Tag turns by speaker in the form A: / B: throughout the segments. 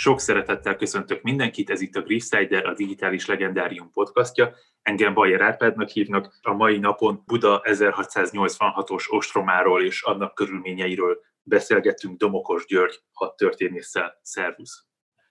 A: Sok szeretettel köszöntök mindenkit, ez itt a Griffsider, a Digitális Legendárium podcastja. Engem Bajer Árpádnak hívnak. A mai napon Buda 1686-os ostromáról és annak körülményeiről beszélgettünk Domokos György hat történésszel. Szervusz!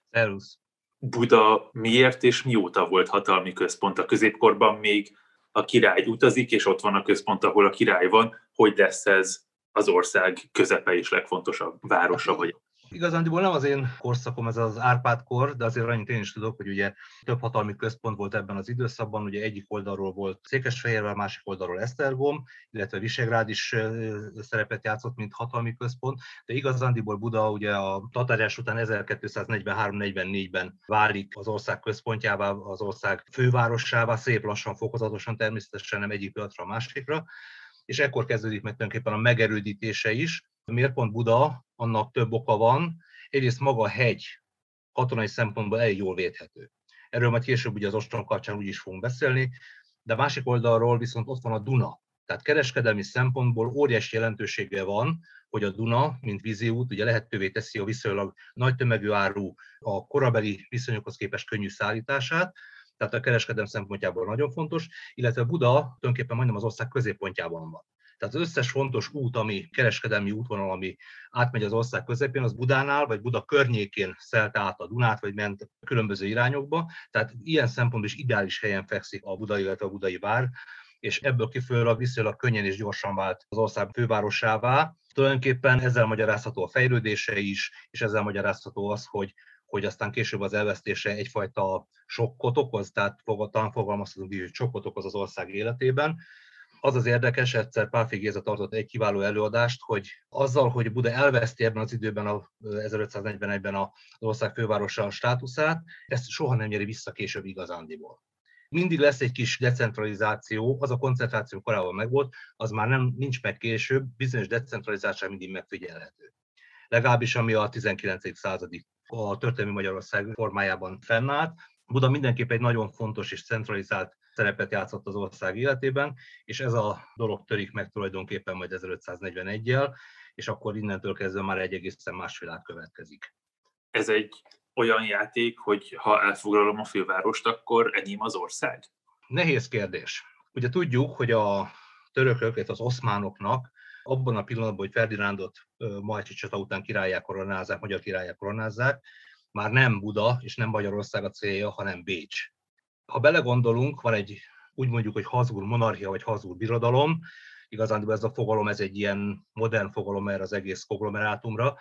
B: Szervusz!
A: Buda miért és mióta volt hatalmi központ? A középkorban még a király utazik, és ott van a központ, ahol a király van. Hogy lesz ez az ország közepe és legfontosabb városa, vagy
B: Igazándiból nem az én korszakom ez az Árpád kor, de azért annyit én is tudok, hogy ugye több hatalmi központ volt ebben az időszakban, ugye egyik oldalról volt Székesfehérvár, másik oldalról Esztergom, illetve Visegrád is szerepet játszott, mint hatalmi központ, de igazándiból Buda ugye a tatárjás után 1243-44-ben válik az ország központjává, az ország fővárosává, szép lassan, fokozatosan, természetesen nem egyik pillanatra a másikra, és ekkor kezdődik meg tulajdonképpen a megerődítése is, Miért pont Buda? Annak több oka van. Egyrészt maga a hegy katonai szempontból elég jól védhető. Erről majd később ugye az ostrom kapcsán úgy is fogunk beszélni, de másik oldalról viszont ott van a Duna. Tehát kereskedelmi szempontból óriási jelentősége van, hogy a Duna, mint vízi út, ugye lehetővé teszi a viszonylag nagy tömegű áru a korabeli viszonyokhoz képest könnyű szállítását, tehát a kereskedelem szempontjából nagyon fontos, illetve Buda tulajdonképpen majdnem az ország középpontjában van. Tehát az összes fontos út, ami kereskedelmi útvonal, ami átmegy az ország közepén, az Budánál vagy Buda környékén szelte át a Dunát, vagy ment különböző irányokba. Tehát ilyen szempontból is ideális helyen fekszik a budai, illetve a budai vár, és ebből kifolyólag viszonylag könnyen és gyorsan vált az ország fővárosává. Tulajdonképpen ezzel magyarázható a fejlődése is, és ezzel magyarázható az, hogy hogy aztán később az elvesztése egyfajta sokkot okoz, tehát talán fogalmazhatunk hogy sokkot okoz az ország életében. Az az érdekes, egyszer Pálfi Géza tartott egy kiváló előadást, hogy azzal, hogy Buda elveszti ebben az időben, a 1541-ben az ország fővárosa a státuszát, ezt soha nem nyeri vissza később igazándiból. Mindig lesz egy kis decentralizáció, az a koncentráció korábban megvolt, az már nem nincs meg később, bizonyos decentralizáció mindig megfigyelhető. Legalábbis ami a 19. századi a történelmi Magyarország formájában fennállt. Buda mindenképp egy nagyon fontos és centralizált szerepet játszott az ország életében, és ez a dolog törik meg tulajdonképpen majd 1541-jel, és akkor innentől kezdve már egy egészen más világ következik.
A: Ez egy olyan játék, hogy ha elfoglalom a fővárost, akkor enyém az ország?
B: Nehéz kérdés. Ugye tudjuk, hogy a törökök, az oszmánoknak abban a pillanatban, hogy Ferdinándot Majcsi csata után királyák koronázzák, magyar királyák koronázzák, már nem Buda és nem Magyarország a célja, hanem Bécs. Ha belegondolunk, van egy úgy mondjuk, hogy Hazur monarchia vagy Hazur birodalom, igazán ez a fogalom, ez egy ilyen modern fogalom erre az egész konglomerátumra,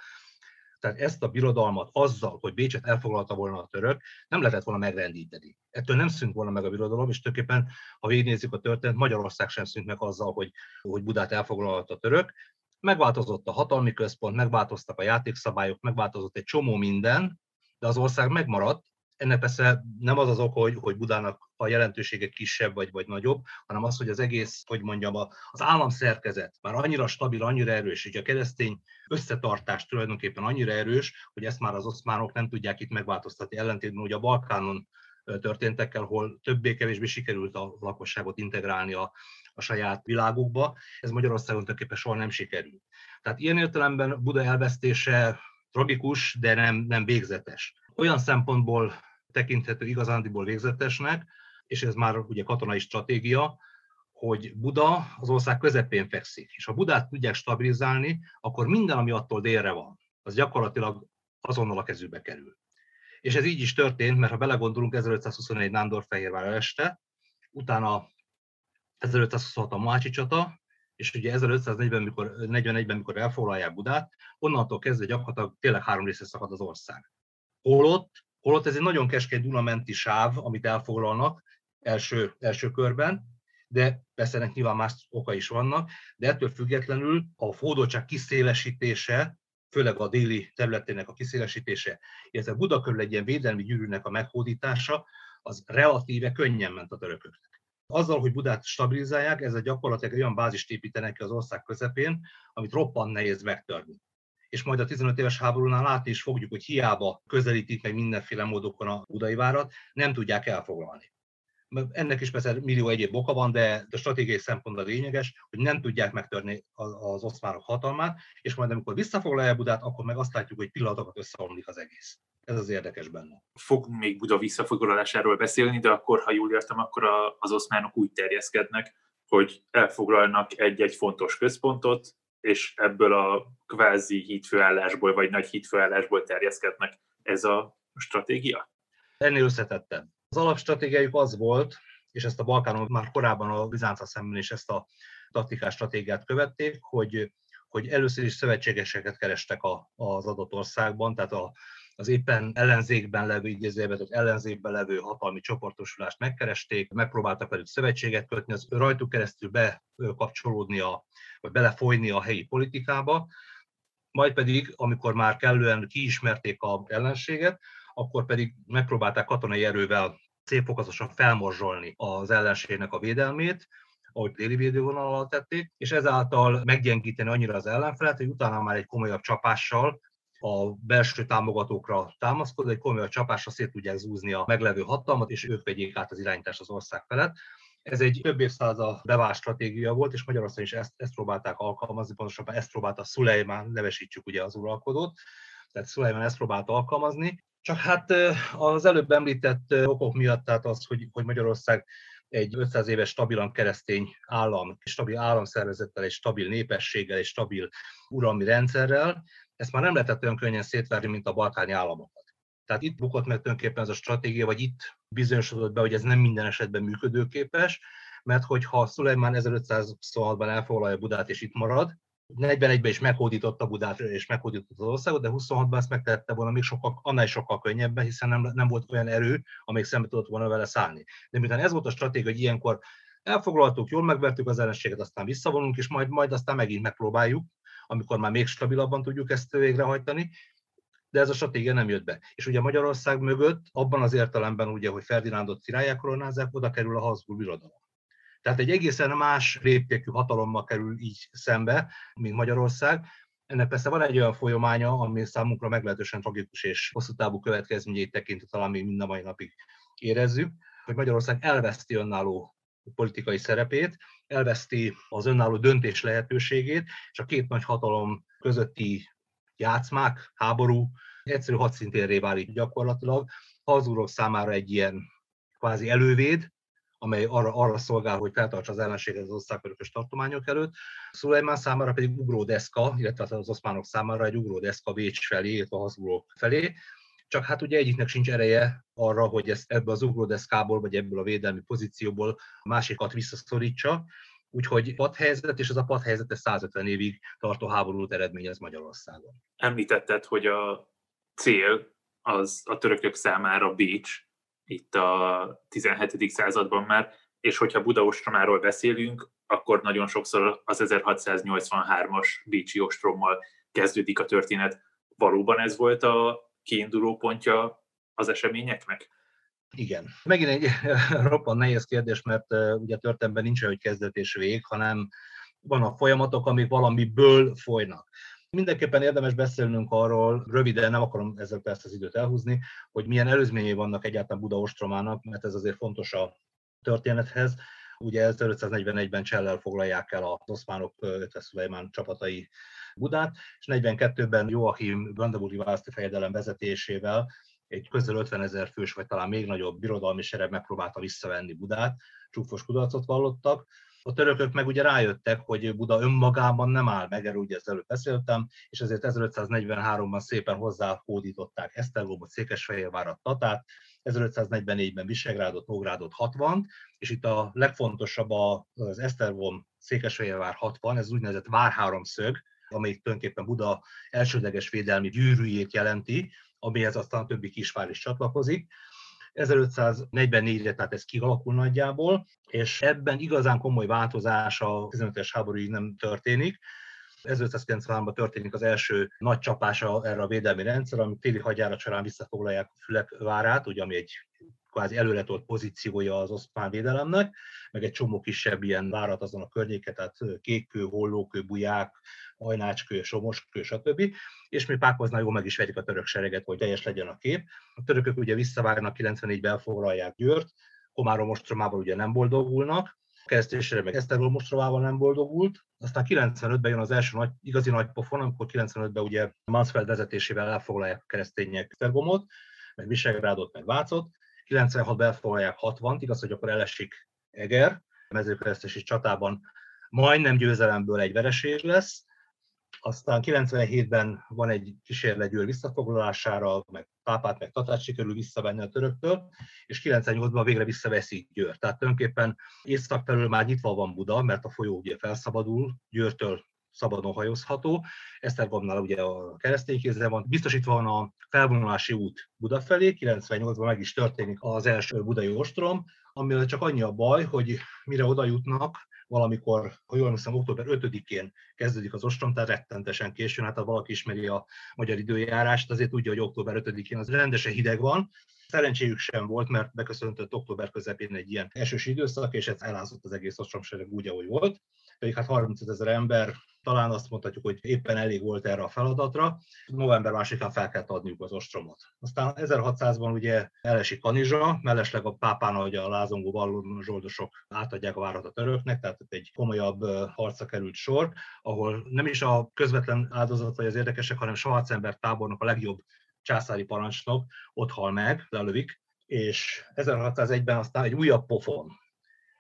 B: tehát ezt a birodalmat azzal, hogy Bécset elfoglalta volna a török, nem lehetett volna megrendíteni. Ettől nem szűnt volna meg a birodalom, és tulajdonképpen, ha végignézzük a történet, Magyarország sem szűnt meg azzal, hogy, hogy Budát elfoglalta a török. Megváltozott a hatalmi központ, megváltoztak a játékszabályok, megváltozott egy csomó minden, de az ország megmaradt, ennek persze nem az az ok, hogy, hogy Budának a jelentősége kisebb vagy, vagy nagyobb, hanem az, hogy az egész, hogy mondjam, az államszerkezet már annyira stabil, annyira erős, hogy a keresztény összetartás tulajdonképpen annyira erős, hogy ezt már az oszmánok nem tudják itt megváltoztatni, ellentétben hogy a Balkánon történtekkel, hol többé-kevésbé sikerült a lakosságot integrálni a, a saját világukba, ez Magyarországon tulajdonképpen soha nem sikerült. Tehát ilyen értelemben Buda elvesztése tragikus, de nem, nem végzetes. Olyan szempontból tekinthető igazándiból végzetesnek, és ez már ugye katonai stratégia, hogy Buda az ország közepén fekszik, és ha Budát tudják stabilizálni, akkor minden, ami attól délre van, az gyakorlatilag azonnal a kezükbe kerül. És ez így is történt, mert ha belegondolunk, 1521 Nándorfehérvár este, utána 1526 a Mácsi csata, és ugye 1540 mikor, 41-ben, mikor elfoglalják Budát, onnantól kezdve gyakorlatilag tényleg három részre szakad az ország. Holott, holott ez egy nagyon keskeny Dunamenti sáv, amit elfoglalnak első, első körben, de persze ennek nyilván más oka is vannak, de ettől függetlenül a fódoltság kiszélesítése, főleg a déli területének a kiszélesítése, illetve Buda körül egy ilyen védelmi gyűrűnek a meghódítása, az relatíve könnyen ment a törököknek. Azzal, hogy Budát stabilizálják, ezzel gyakorlatilag olyan bázist építenek ki az ország közepén, amit roppant nehéz megtörni és majd a 15 éves háborúnál látni is fogjuk, hogy hiába közelítik meg mindenféle módokon a budai várat, nem tudják elfoglalni. Ennek is persze millió egyéb oka van, de a stratégiai szempontból lényeges, hogy nem tudják megtörni az oszmánok hatalmát, és majd amikor visszafoglalja Budát, akkor meg azt látjuk, hogy pillanatokat összeomlik az egész. Ez az érdekes benne.
A: Fogunk még Buda visszafoglalásáról beszélni, de akkor, ha jól értem, akkor az oszmánok úgy terjeszkednek, hogy elfoglalnak egy-egy fontos központot, és ebből a kvázi hídfőállásból, vagy nagy hídfőállásból terjeszkednek. Ez a stratégia?
B: Ennél összetettebb. Az alapstratégiájuk az volt, és ezt a Balkánon már korábban a Bizánccal szemben is ezt a taktikás stratégiát követték, hogy, hogy először is szövetségeseket kerestek a, az adott országban, tehát a, az éppen ellenzékben levő, idézőjelben, ellenzékben levő hatalmi csoportosulást megkeresték, megpróbáltak velük szövetséget kötni, az rajtuk keresztül bekapcsolódni, a, vagy belefolyni a helyi politikába, majd pedig, amikor már kellően kiismerték a ellenséget, akkor pedig megpróbálták katonai erővel szép felmorzsolni az ellenségnek a védelmét, ahogy déli védővonal alatt tették, és ezáltal meggyengíteni annyira az ellenfelet, hogy utána már egy komolyabb csapással a belső támogatókra támaszkodva, egy komolyabb csapásra szét tudják zúzni a meglevő hatalmat, és ők vegyék át az irányítást az ország felett. Ez egy több évszázad bevált stratégia volt, és Magyarországon is ezt, ezt próbálták alkalmazni, pontosabban ezt próbálta Szulejmán, nevesítsük ugye az uralkodót, tehát Szulejmán ezt próbálta alkalmazni, csak hát az előbb említett okok miatt, tehát az, hogy, hogy Magyarország egy 500 éves stabilan keresztény állam, stabil államszervezettel, egy stabil népességgel, egy stabil uralmi rendszerrel, ezt már nem lehetett olyan könnyen szétverni, mint a balkáni államokat. Tehát itt bukott meg tulajdonképpen ez a stratégia, vagy itt bizonyosodott be, hogy ez nem minden esetben működőképes, mert hogyha Szulajmán 1526-ban elfoglalja Budát és itt marad, 41-ben is meghódította Budát és meghódította az országot, de 26-ban ezt megtette volna még sokkal, annál is sokkal könnyebben, hiszen nem, nem volt olyan erő, amelyik szembe tudott volna vele szállni. De miután ez volt a stratégia, hogy ilyenkor elfoglaltuk, jól megvertük az ellenséget, aztán visszavonulunk, és majd, majd aztán megint megpróbáljuk, amikor már még stabilabban tudjuk ezt végrehajtani, de ez a stratégia nem jött be. És ugye Magyarország mögött, abban az értelemben, ugye, hogy Ferdinándot királyák koronázzák, oda kerül a Habsburg birodalom. Tehát egy egészen más léptékű hatalommal kerül így szembe, mint Magyarország. Ennek persze van egy olyan folyamánya, ami számunkra meglehetősen tragikus és hosszú távú következményeit tekintve talán még mind a mai napig érezzük, hogy Magyarország elveszti önálló politikai szerepét, elveszti az önálló döntés lehetőségét, és a két nagy hatalom közötti játszmák, háború egyszerű hadszintérré válik gyakorlatilag. Hazurok számára egy ilyen kvázi elővéd, amely arra, arra szolgál, hogy feltartsa az ellenséget az osztályörökös tartományok előtt. Szulajmán számára pedig ugródeszka, illetve az oszmánok számára egy ugródeszka Vécs felé, illetve a Habsburgok felé. Csak hát ugye egyiknek sincs ereje arra, hogy ezt ebből az ugródeszkából, vagy ebből a védelmi pozícióból másikat visszaszorítsa, Úgyhogy padhelyzet, és ez a padhelyzet 150 évig tartó háborút eredményez Magyarországon.
A: Említetted, hogy a cél az a törökök számára Bécs, itt a 17. században már, és hogyha Buda ostromáról beszélünk, akkor nagyon sokszor az 1683-as Bécsi ostrommal kezdődik a történet. Valóban ez volt a kiinduló pontja az eseményeknek?
B: Igen. Megint egy roppant nehéz kérdés, mert ugye történetben nincs hogy kezdet és vég, hanem vannak folyamatok, amik valamiből folynak. Mindenképpen érdemes beszélnünk arról, röviden, nem akarom ezzel persze az időt elhúzni, hogy milyen előzményei vannak egyáltalán Buda ostromának, mert ez azért fontos a történethez. Ugye 1541-ben Csellel foglalják el az oszmánok, illetve Szulajmán csapatai Budát, és 42-ben Joachim Brandenburgi választó fejedelem vezetésével egy közel 50 ezer fős, vagy talán még nagyobb birodalmi sereg megpróbálta visszavenni Budát, csúfos kudarcot vallottak. A törökök meg ugye rájöttek, hogy Buda önmagában nem áll meg, erről ugye ezt előbb beszéltem, és ezért 1543-ban szépen hozzáhódították Esztergomot, Székesfehérvárat, Tatát, 1544-ben Visegrádot, Nógrádot, 60, és itt a legfontosabb az Esztergom, Székesfehérvár 60, ez úgynevezett várháromszög, amelyik tulajdonképpen Buda elsődleges védelmi gyűrűjét jelenti, amihez aztán a többi kisvár is csatlakozik. 1544-re, tehát ez kialakul nagyjából, és ebben igazán komoly változás a 15-es háborúig nem történik. 1593-ban történik az első nagy csapása erre a védelmi rendszer, ami téli hagyjára során visszafoglalják a Fülek várát, ugye, ami egy kvázi előretolt pozíciója az oszmán védelemnek, meg egy csomó kisebb ilyen várat azon a környéket, tehát kékkő, hollókő, buják, ajnácskő, somoskő, stb. És mi Pákoznál jól meg is vegyük a török sereget, hogy teljes legyen a kép. A törökök ugye visszavágnak, 94-ben elfoglalják Győrt, Komárom ostromával ugye nem boldogulnak, keresztésére, meg Esztergom mostrovával nem boldogult. Aztán 95-ben jön az első nagy, igazi nagy pofon, amikor 95-ben ugye Mansfeld vezetésével elfoglalják a keresztények Esztergomot, meg Visegrádot, meg Vácot. 96-ban elfoglalják 60 igaz, hogy akkor elesik Eger, mezőkeresztési csatában majdnem győzelemből egy vereség lesz, aztán 97-ben van egy kísérlet Győr visszafoglalására, meg pápát, meg tatát sikerül visszavenni a töröktől, és 98-ban végre visszaveszi Győr. Tehát tulajdonképpen észak felől már nyitva van Buda, mert a folyó ugye felszabadul, Győrtől szabadon hajózható. Esztergomnál ugye a keresztény kézre van. Biztosítva van a felvonulási út Buda felé, 98-ban meg is történik az első budai ostrom, amivel csak annyi a baj, hogy mire oda jutnak, valamikor, ha jól hiszem, október 5-én kezdődik az ostrom, tehát rettentesen későn, hát ha valaki ismeri a magyar időjárást, azért tudja, hogy október 5-én az rendesen hideg van, Szerencséjük sem volt, mert beköszöntött október közepén egy ilyen esős időszak, és ez elázott az egész ostromsereg úgy, ahogy volt. Pedig hát 30 ezer ember talán azt mondhatjuk, hogy éppen elég volt erre a feladatra. November másodikán fel kellett adniuk az ostromot. Aztán 1600-ban ugye elesik Kanizsa, mellesleg a pápán, hogy a lázongó valló zsoldosok átadják a várat a töröknek, tehát egy komolyabb harca került sor, ahol nem is a közvetlen áldozatai az érdekesek, hanem Schwarzenberg tábornok a legjobb császári parancsnok ott hal meg, lelövik, és 1601-ben aztán egy újabb pofon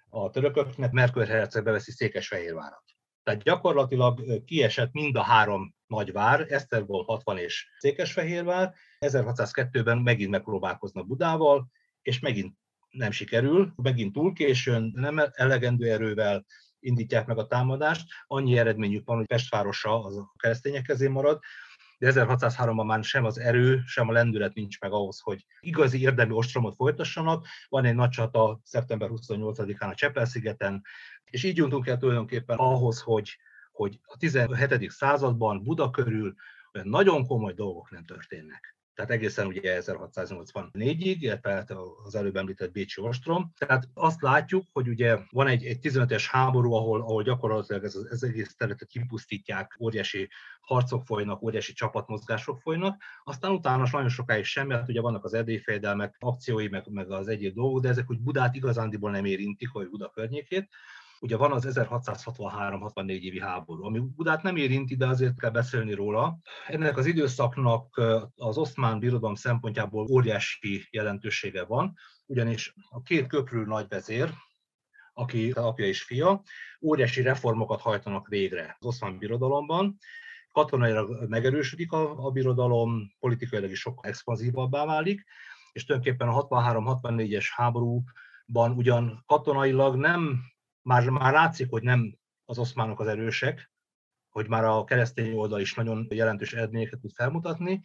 B: a törököknek, Merkőr herceg beveszi Székesfehérvárat. Tehát gyakorlatilag kiesett mind a három nagy vár, Esztergom 60 és Székesfehérvár, 1602-ben megint megpróbálkoznak Budával, és megint nem sikerül, megint túl későn, nem elegendő erővel indítják meg a támadást, annyi eredményük van, hogy Pestvárosa az a keresztények kezén marad, de 1603-ban már sem az erő, sem a lendület nincs meg ahhoz, hogy igazi érdemi ostromot folytassanak. Van egy nagy csata szeptember 28-án a Csepel-szigeten, és így jutunk el tulajdonképpen ahhoz, hogy, hogy a 17. században Buda körül olyan nagyon komoly dolgok nem történnek tehát egészen ugye 1684-ig, illetve hát az előbb említett Bécsi ostrom. Tehát azt látjuk, hogy ugye van egy, egy 15-es háború, ahol, ahol gyakorlatilag ez, ez egész területet kipusztítják, óriási harcok folynak, óriási csapatmozgások folynak, aztán utána nagyon sokáig semmi, hát ugye vannak az erdélyfejedelmek, akciói, meg, meg az egyéb dolgok, de ezek úgy Budát igazándiból nem érintik, vagy Buda környékét. Ugye van az 1663-64 évi háború, ami Budát nem érinti, de azért kell beszélni róla. Ennek az időszaknak az oszmán birodalom szempontjából óriási jelentősége van, ugyanis a két köprű nagyvezér, aki apja és fia, óriási reformokat hajtanak végre az oszmán birodalomban, katonailag megerősödik a, a birodalom, politikailag is sokkal expanzívabbá válik, és tulajdonképpen a 63-64-es háborúban ugyan katonailag nem már, már látszik, hogy nem az oszmánok az erősek, hogy már a keresztény oldal is nagyon jelentős eredményeket tud felmutatni,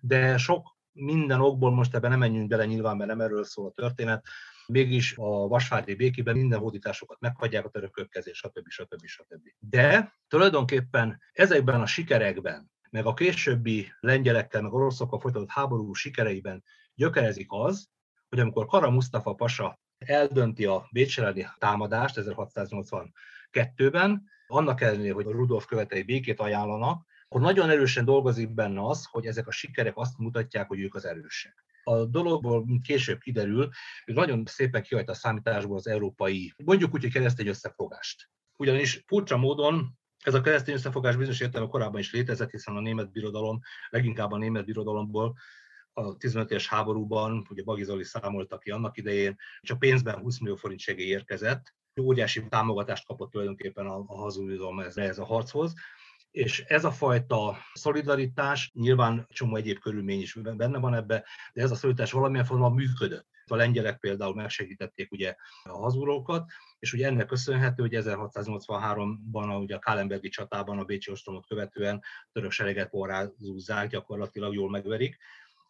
B: de sok minden okból most ebben nem menjünk bele nyilván, mert nem erről szól a történet, mégis a vasvári békében minden hódításokat meghagyják a törökök kezé, stb. stb. stb. De tulajdonképpen ezekben a sikerekben, meg a későbbi lengyelekkel, meg oroszokkal folytatott háború sikereiben gyökerezik az, hogy amikor Kara Mustafa Pasa eldönti a Bécs támadást 1682-ben, annak ellenére, hogy Rudolf követei békét ajánlanak, akkor nagyon erősen dolgozik benne az, hogy ezek a sikerek azt mutatják, hogy ők az erősek. A dologból, később kiderül, hogy nagyon szépen kihajt a számításból az európai, mondjuk úgy, hogy keresztény összefogást. Ugyanis furcsa módon ez a keresztény összefogás bizonyos értelemben korábban is létezett, hiszen a német birodalom, leginkább a német birodalomból a 15-es háborúban, ugye Bagi Zoli számolta ki annak idején, csak pénzben 20 millió forint segély érkezett, óriási támogatást kapott tulajdonképpen a, a hazudalom ez, ez a harchoz, és ez a fajta szolidaritás, nyilván csomó egyéb körülmény is benne van ebbe, de ez a szolidaritás valamilyen formában működött. A lengyelek például megsegítették ugye a hazúrókat, és ugye ennek köszönhető, hogy 1683-ban ugye a Kálenbergi csatában a Bécsi ostromot követően török sereget porrázúzzák, gyakorlatilag jól megverik,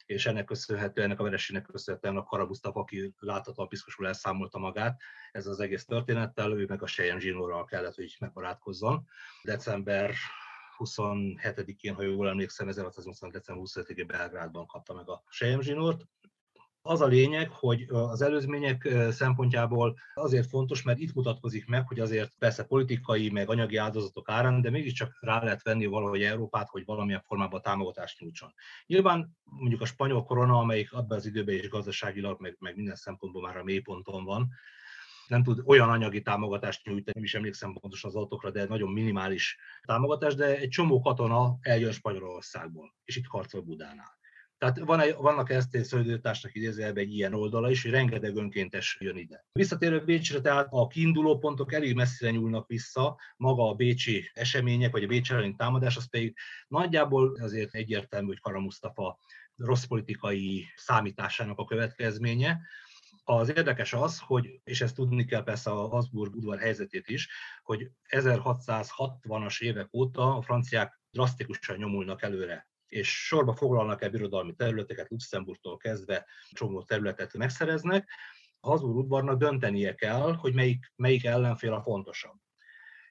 B: és ennek köszönhetően, ennek a vereségnek köszönhetően a Karabusztap, aki láthatóan piszkosul elszámolta magát ez az egész történettel, ő meg a Sejem Zsinórral kellett, hogy megbarátkozzon. December 27-én, ha jól emlékszem, 1680. december 27-én Belgrádban kapta meg a Sejem Zsinort, az a lényeg, hogy az előzmények szempontjából azért fontos, mert itt mutatkozik meg, hogy azért persze politikai, meg anyagi áldozatok árán, de mégiscsak rá lehet venni valahogy Európát, hogy valamilyen formában támogatást nyújtson. Nyilván mondjuk a spanyol korona, amelyik abban az időben is gazdaságilag, meg, meg minden szempontból már a mélyponton van, nem tud olyan anyagi támogatást nyújtani, nem is emlékszem pontosan az adatokra, de nagyon minimális támogatás, de egy csomó katona eljön Spanyolországból, és itt harcol Budánál. Tehát van egy, vannak ezt egy szolidaritásnak idézőjelben egy ilyen oldala is, hogy rengeteg önkéntes jön ide. Visszatérő Bécsre, tehát a kiinduló pontok elég messzire nyúlnak vissza, maga a bécsi események, vagy a Bécs elleni támadás, az pedig nagyjából azért egyértelmű, hogy Kara Mustafa rossz politikai számításának a következménye. Az érdekes az, hogy, és ezt tudni kell persze a Habsburg udvar helyzetét is, hogy 1660-as évek óta a franciák drasztikusan nyomulnak előre és sorba foglalnak el birodalmi területeket, Luxemburgtól kezdve csomó területet megszereznek, a Habsburg udvarnak döntenie kell, hogy melyik, melyik ellenfél a fontosabb.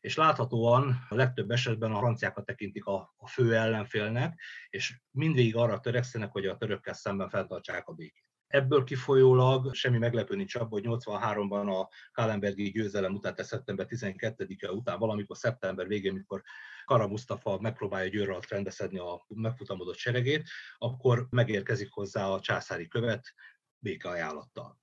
B: És láthatóan a legtöbb esetben a franciákat tekintik a, a fő ellenfélnek, és mindvégig arra törekszenek, hogy a törökkel szemben fenntartsák a békét. Ebből kifolyólag semmi meglepő nincs abban, hogy 83-ban a Kálenbergi győzelem után, tehát szeptember 12-e után, valamikor szeptember végén, mikor Kara Mustafa megpróbálja győr alatt rendbeszedni a megfutamodott seregét, akkor megérkezik hozzá a császári követ békeajánlattal.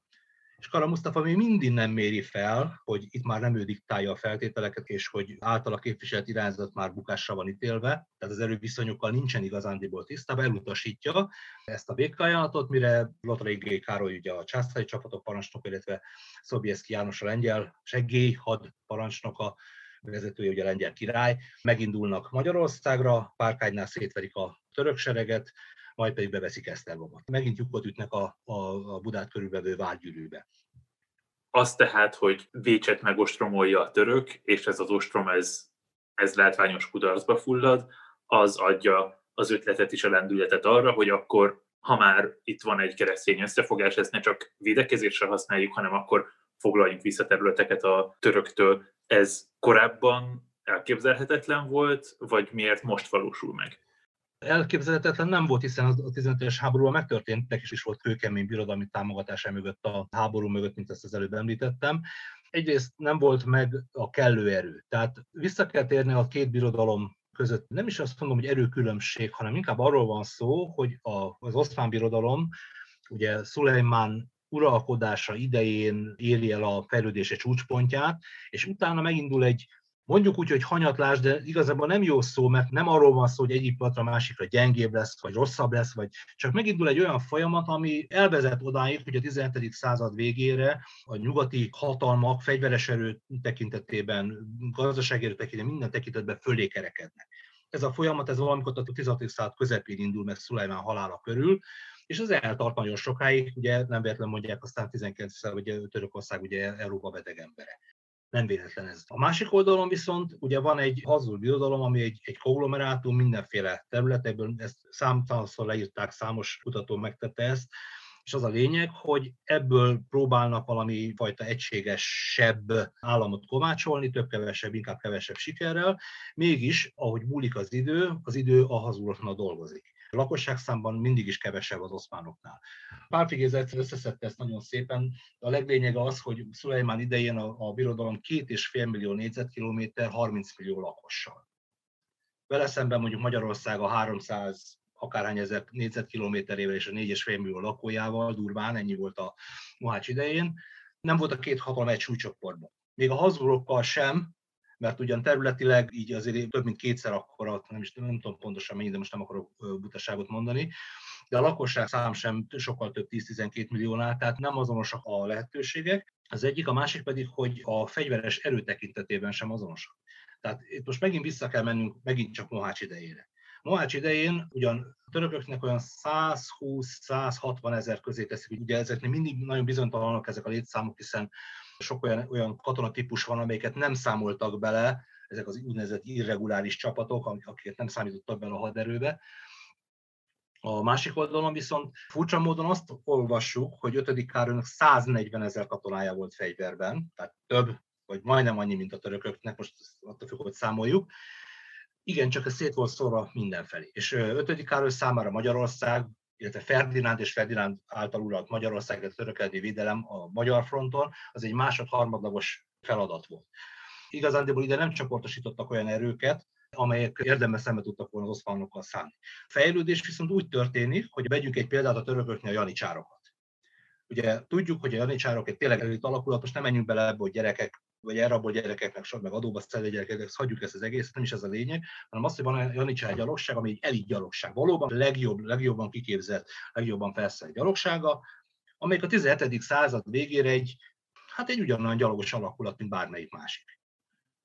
B: És Kara Mustafa még mindig nem méri fel, hogy itt már nem ő diktálja a feltételeket, és hogy általa képviselt irányzat már bukásra van ítélve, tehát az erőviszonyokkal nincsen igazándiból tisztában, elutasítja ezt a békeajánlatot, mire Lothar Károly ugye a császári csapatok parancsnok, illetve Szobieszki János a lengyel seggély had parancsnoka vezetője, ugye a lengyel király, megindulnak Magyarországra, Párkánynál szétverik a török sereget, majd pedig beveszik Esztergomot. Megint lyukot ütnek a, a, a Budát körülvevő várgyűrűbe.
A: Az tehát, hogy Bécset megostromolja a török, és ez az ostrom, ez, ez látványos kudarcba fullad, az adja az ötletet is a lendületet arra, hogy akkor, ha már itt van egy keresztény összefogás, ezt ne csak védekezésre használjuk, hanem akkor foglaljunk vissza területeket a töröktől. Ez korábban elképzelhetetlen volt, vagy miért most valósul meg?
B: Elképzelhetetlen nem volt, hiszen a 15-es háborúban megtörténtek, és is volt kőkemény birodalmi támogatása mögött a háború mögött, mint ezt az előbb említettem. Egyrészt nem volt meg a kellő erő. Tehát vissza kell térni a két birodalom között. Nem is azt mondom, hogy erőkülönbség, hanem inkább arról van szó, hogy az oszmán birodalom, ugye Szulejmán uralkodása idején éri el a fejlődése csúcspontját, és utána megindul egy mondjuk úgy, hogy hanyatlás, de igazából nem jó szó, mert nem arról van szó, hogy egyik pillanatra másikra gyengébb lesz, vagy rosszabb lesz, vagy csak megindul egy olyan folyamat, ami elvezet odáig, hogy a 17. század végére a nyugati hatalmak fegyveres erő tekintetében, gazdasági erő tekintetében, minden tekintetben fölé kerekednek. Ez a folyamat, ez valamikor a 16. század közepén indul meg Szulajmán halála körül, és az eltart nagyon sokáig, ugye nem véletlenül mondják aztán 19 hogy Törökország ugye Európa beteg embere nem véletlen ez. A másik oldalon viszont ugye van egy hazul birodalom, ami egy, egy konglomerátum mindenféle területekből, ezt számtalanszor leírták, számos kutató megtette ezt, és az a lényeg, hogy ebből próbálnak valami fajta egységesebb államot kovácsolni, több-kevesebb, inkább kevesebb sikerrel, mégis, ahogy múlik az idő, az idő a hazuloknak dolgozik. Lakosságszámban mindig is kevesebb az oszmánoknál. Pálfigéz egyszer összeszedte ezt nagyon szépen. A leglényege az, hogy Szulajmán idején a, a birodalom két és fél millió négyzetkilométer, 30 millió lakossal. Vele szemben mondjuk Magyarország a 300 akárhány ezer négyzetkilométerével és a 4,5 millió lakójával, durván, ennyi volt a Mohács idején, nem volt a két hatalom egy súlycsoportban. Még a Habsburgokkal sem, mert ugyan területileg így azért több mint kétszer akkora, nem is nem tudom pontosan mennyi, de most nem akarok butaságot mondani, de a lakosság szám sem sokkal több 10-12 milliónál, tehát nem azonosak a lehetőségek. Az egyik, a másik pedig, hogy a fegyveres erő tekintetében sem azonosak. Tehát itt most megint vissza kell mennünk megint csak Mohács idejére. Mohács idején ugyan a törököknek olyan 120-160 ezer közé teszik, ugye ezeknek mindig nagyon bizonytalanok ezek a létszámok, hiszen sok olyan, olyan katonatípus van, amelyeket nem számoltak bele, ezek az úgynevezett irreguláris csapatok, akiket nem számítottak bele a haderőbe. A másik oldalon viszont furcsa módon azt olvassuk, hogy 5. Károlynak 140 ezer katonája volt fegyverben, tehát több, vagy majdnem annyi, mint a törököknek, most attól függ, hogy számoljuk. Igen, csak ez szét volt szórva mindenfelé. És 5. Károly számára Magyarország illetve Ferdinánd és Ferdinánd által uralt Magyarország, a törökeldi védelem a magyar fronton, az egy másod-harmadlagos feladat volt. Igazándiból ide nem csoportosítottak olyan erőket, amelyek érdemes szembe tudtak volna az oszmánokkal szállni. A fejlődés viszont úgy történik, hogy vegyünk egy példát a törököknél a janicsárokat. Ugye tudjuk, hogy a janicsárok egy tényleg elit alakulat, most nem menjünk bele ebbe, hogy gyerekek, vagy elrabolt gyerekeknek, meg adóba szedő gyerekeknek, hagyjuk ezt az egészet, nem is ez a lényeg, hanem az, hogy van a janicsár gyalogság, ami egy elit gyalogság. Valóban legjobb, legjobban kiképzett, legjobban felszerelt gyalogsága, amelyik a 17. század végére egy, hát egy ugyanolyan gyalogos alakulat, mint bármelyik másik.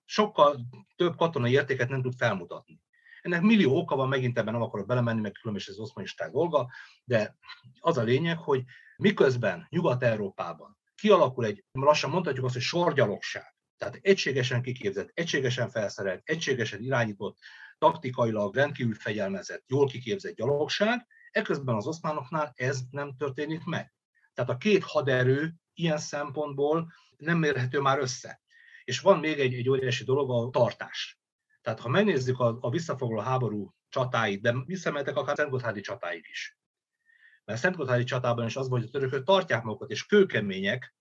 B: Sokkal több katonai értéket nem tud felmutatni. Ennek millió oka van, megint ebben nem akarok belemenni, meg különösen az oszmanisták dolga, de az a lényeg, hogy miközben Nyugat-Európában kialakul egy, lassan mondhatjuk azt, hogy sorgyalogság, tehát egységesen kiképzett, egységesen felszerelt, egységesen irányított, taktikailag rendkívül fegyelmezett, jól kiképzett gyalogság, eközben az oszmánoknál ez nem történik meg. Tehát a két haderő ilyen szempontból nem mérhető már össze. És van még egy, egy óriási dolog, a tartás. Tehát ha megnézzük a, a visszafoglaló háború csatáit, de visszamehetek akár Szentgotthárdi csatáig is. Mert Szentgotthárdi csatában is az volt, hogy a törökök tartják magukat, és kőkemények,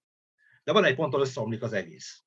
B: de van egy ponton összeomlik az egész.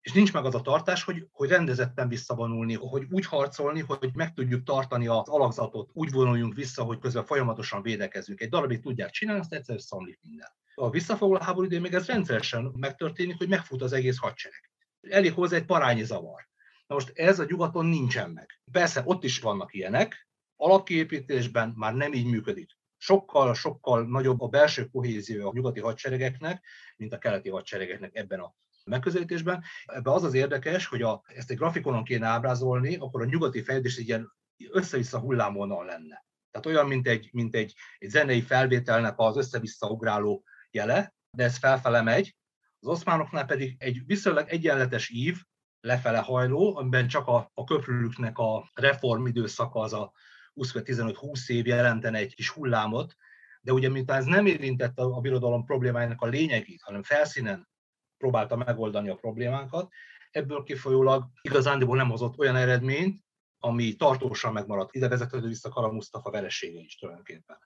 B: És nincs meg az a tartás, hogy, hogy rendezetten visszavonulni, hogy úgy harcolni, hogy meg tudjuk tartani az alakzatot, úgy vonuljunk vissza, hogy közben folyamatosan védekezünk. Egy darabig tudják csinálni, azt egyszer összeomlik minden. A visszafoglaló háború idején még ez rendszeresen megtörténik, hogy megfut az egész hadsereg. Elég hozzá egy parányi zavar. Na most ez a nyugaton nincsen meg. Persze ott is vannak ilyenek, alapkiépítésben már nem így működik. Sokkal, sokkal nagyobb a belső kohézió a nyugati hadseregeknek, mint a keleti hadseregeknek ebben a megközelítésben. Ebben az az érdekes, hogy a, ezt egy grafikonon kéne ábrázolni, akkor a nyugati fejlődés egy ilyen össze-vissza hullámvonal lenne. Tehát olyan, mint egy, mint egy, egy zenei felvételnek az össze-vissza ugráló jele, de ez felfele megy, az oszmánoknál pedig egy viszonylag egyenletes ív, lefele hajló, amiben csak a, a köprülüknek a reform időszaka az a 20-15-20 év jelentene egy kis hullámot, de ugye miután ez nem érintette a birodalom problémájának a lényegét, hanem felszínen próbálta megoldani a problémákat, ebből kifolyólag igazándiból nem hozott olyan eredményt, ami tartósan megmaradt. Ide vezethető vissza Kara Mustafa veresége is tulajdonképpen.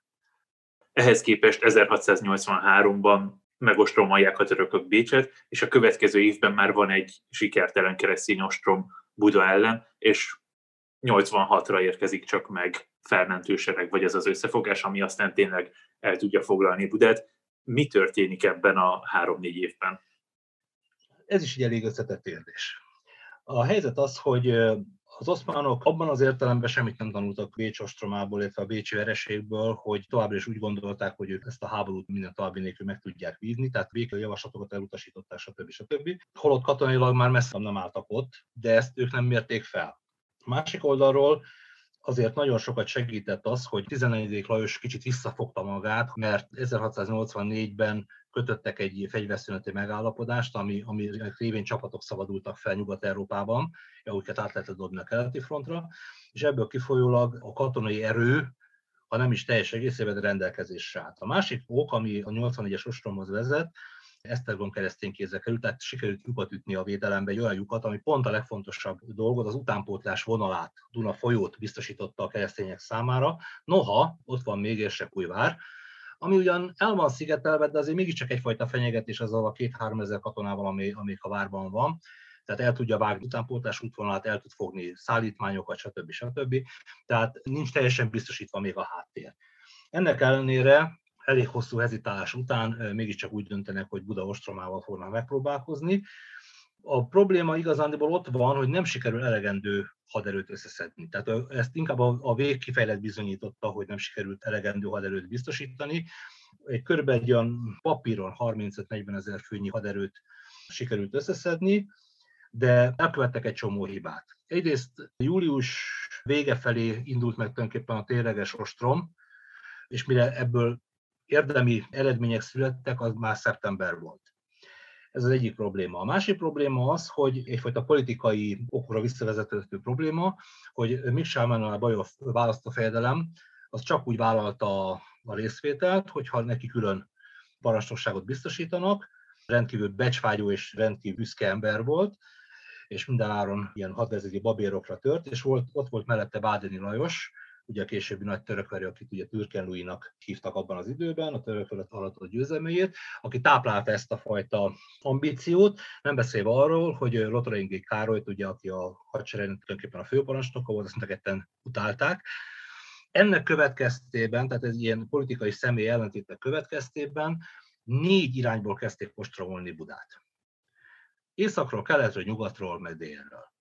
A: Ehhez képest 1683-ban megostromolják a törökök Bécset, és a következő évben már van egy sikertelen keresztény ostrom Buda ellen, és 86-ra érkezik csak meg felmentősereg, vagy ez az összefogás, ami aztán tényleg el tudja foglalni Budát. Mi történik ebben a három-négy évben?
B: Ez is egy elég összetett kérdés. A helyzet az, hogy az oszmánok abban az értelemben semmit nem tanultak Bécs ostromából, illetve a bécsi vereségből, hogy továbbra is úgy gondolták, hogy ők ezt a háborút minden további nélkül meg tudják vívni, tehát végül javaslatokat elutasították, stb. stb. Holott katonailag már messze nem álltak ott, de ezt ők nem mérték fel. Másik oldalról azért nagyon sokat segített az, hogy 14. Lajos kicsit visszafogta magát, mert 1684-ben kötöttek egy fegyverszüneti megállapodást, ami, ami révén csapatok szabadultak fel Nyugat-Európában, amiket át lehetett dobni a keleti frontra, és ebből kifolyólag a katonai erő, ha nem is teljes egészében rendelkezésre állt. A másik ok, ami a 84-es ostromhoz vezet, Esztergom keresztény kézzel került, tehát sikerült lyukat ütni a védelembe, egy olyan lyukat, ami pont a legfontosabb dolgot, az utánpótlás vonalát, Duna folyót biztosította a keresztények számára. Noha, ott van még Érsekújvár, ami ugyan el van szigetelve, de azért mégiscsak egyfajta fenyegetés azzal a két-három ezer katonával, ami, ami a várban van. Tehát el tudja vágni utánpótlás útvonalát, el tud fogni szállítmányokat, stb. stb. Tehát nincs teljesen biztosítva még a háttér. Ennek ellenére elég hosszú hezitálás után mégiscsak úgy döntenek, hogy Buda ostromával fognak megpróbálkozni. A probléma igazándiból ott van, hogy nem sikerül elegendő haderőt összeszedni. Tehát ezt inkább a vég kifejlet bizonyította, hogy nem sikerült elegendő haderőt biztosítani. Egy körülbelül egy olyan papíron 35-40 ezer főnyi haderőt sikerült összeszedni, de elkövettek egy csomó hibát. Egyrészt július vége felé indult meg tulajdonképpen a tényleges ostrom, és mire ebből érdemi eredmények születtek, az már szeptember volt. Ez az egyik probléma. A másik probléma az, hogy egyfajta politikai okra visszavezethető probléma, hogy Mick a Bajov választófejedelem, az csak úgy vállalta a részvételt, hogyha neki külön parancsnokságot biztosítanak, rendkívül becsvágyó és rendkívül büszke ember volt, és mindenáron ilyen hadvezeti babérokra tört, és volt, ott volt mellette Bádeni Lajos, ugye a későbbi nagy törökverő, akit ugye Türken Louis-nak hívtak abban az időben, a török alatt a győzelméjét, aki táplálta ezt a fajta ambíciót, nem beszélve arról, hogy Lothar Károlyt, ugye, aki a hadseregnek tulajdonképpen a főparancsnoka volt, azt ketten utálták, ennek következtében, tehát ez ilyen politikai személy ellentétek következtében négy irányból kezdték ostromolni Budát. Északról, keletről, nyugatról, meg délről.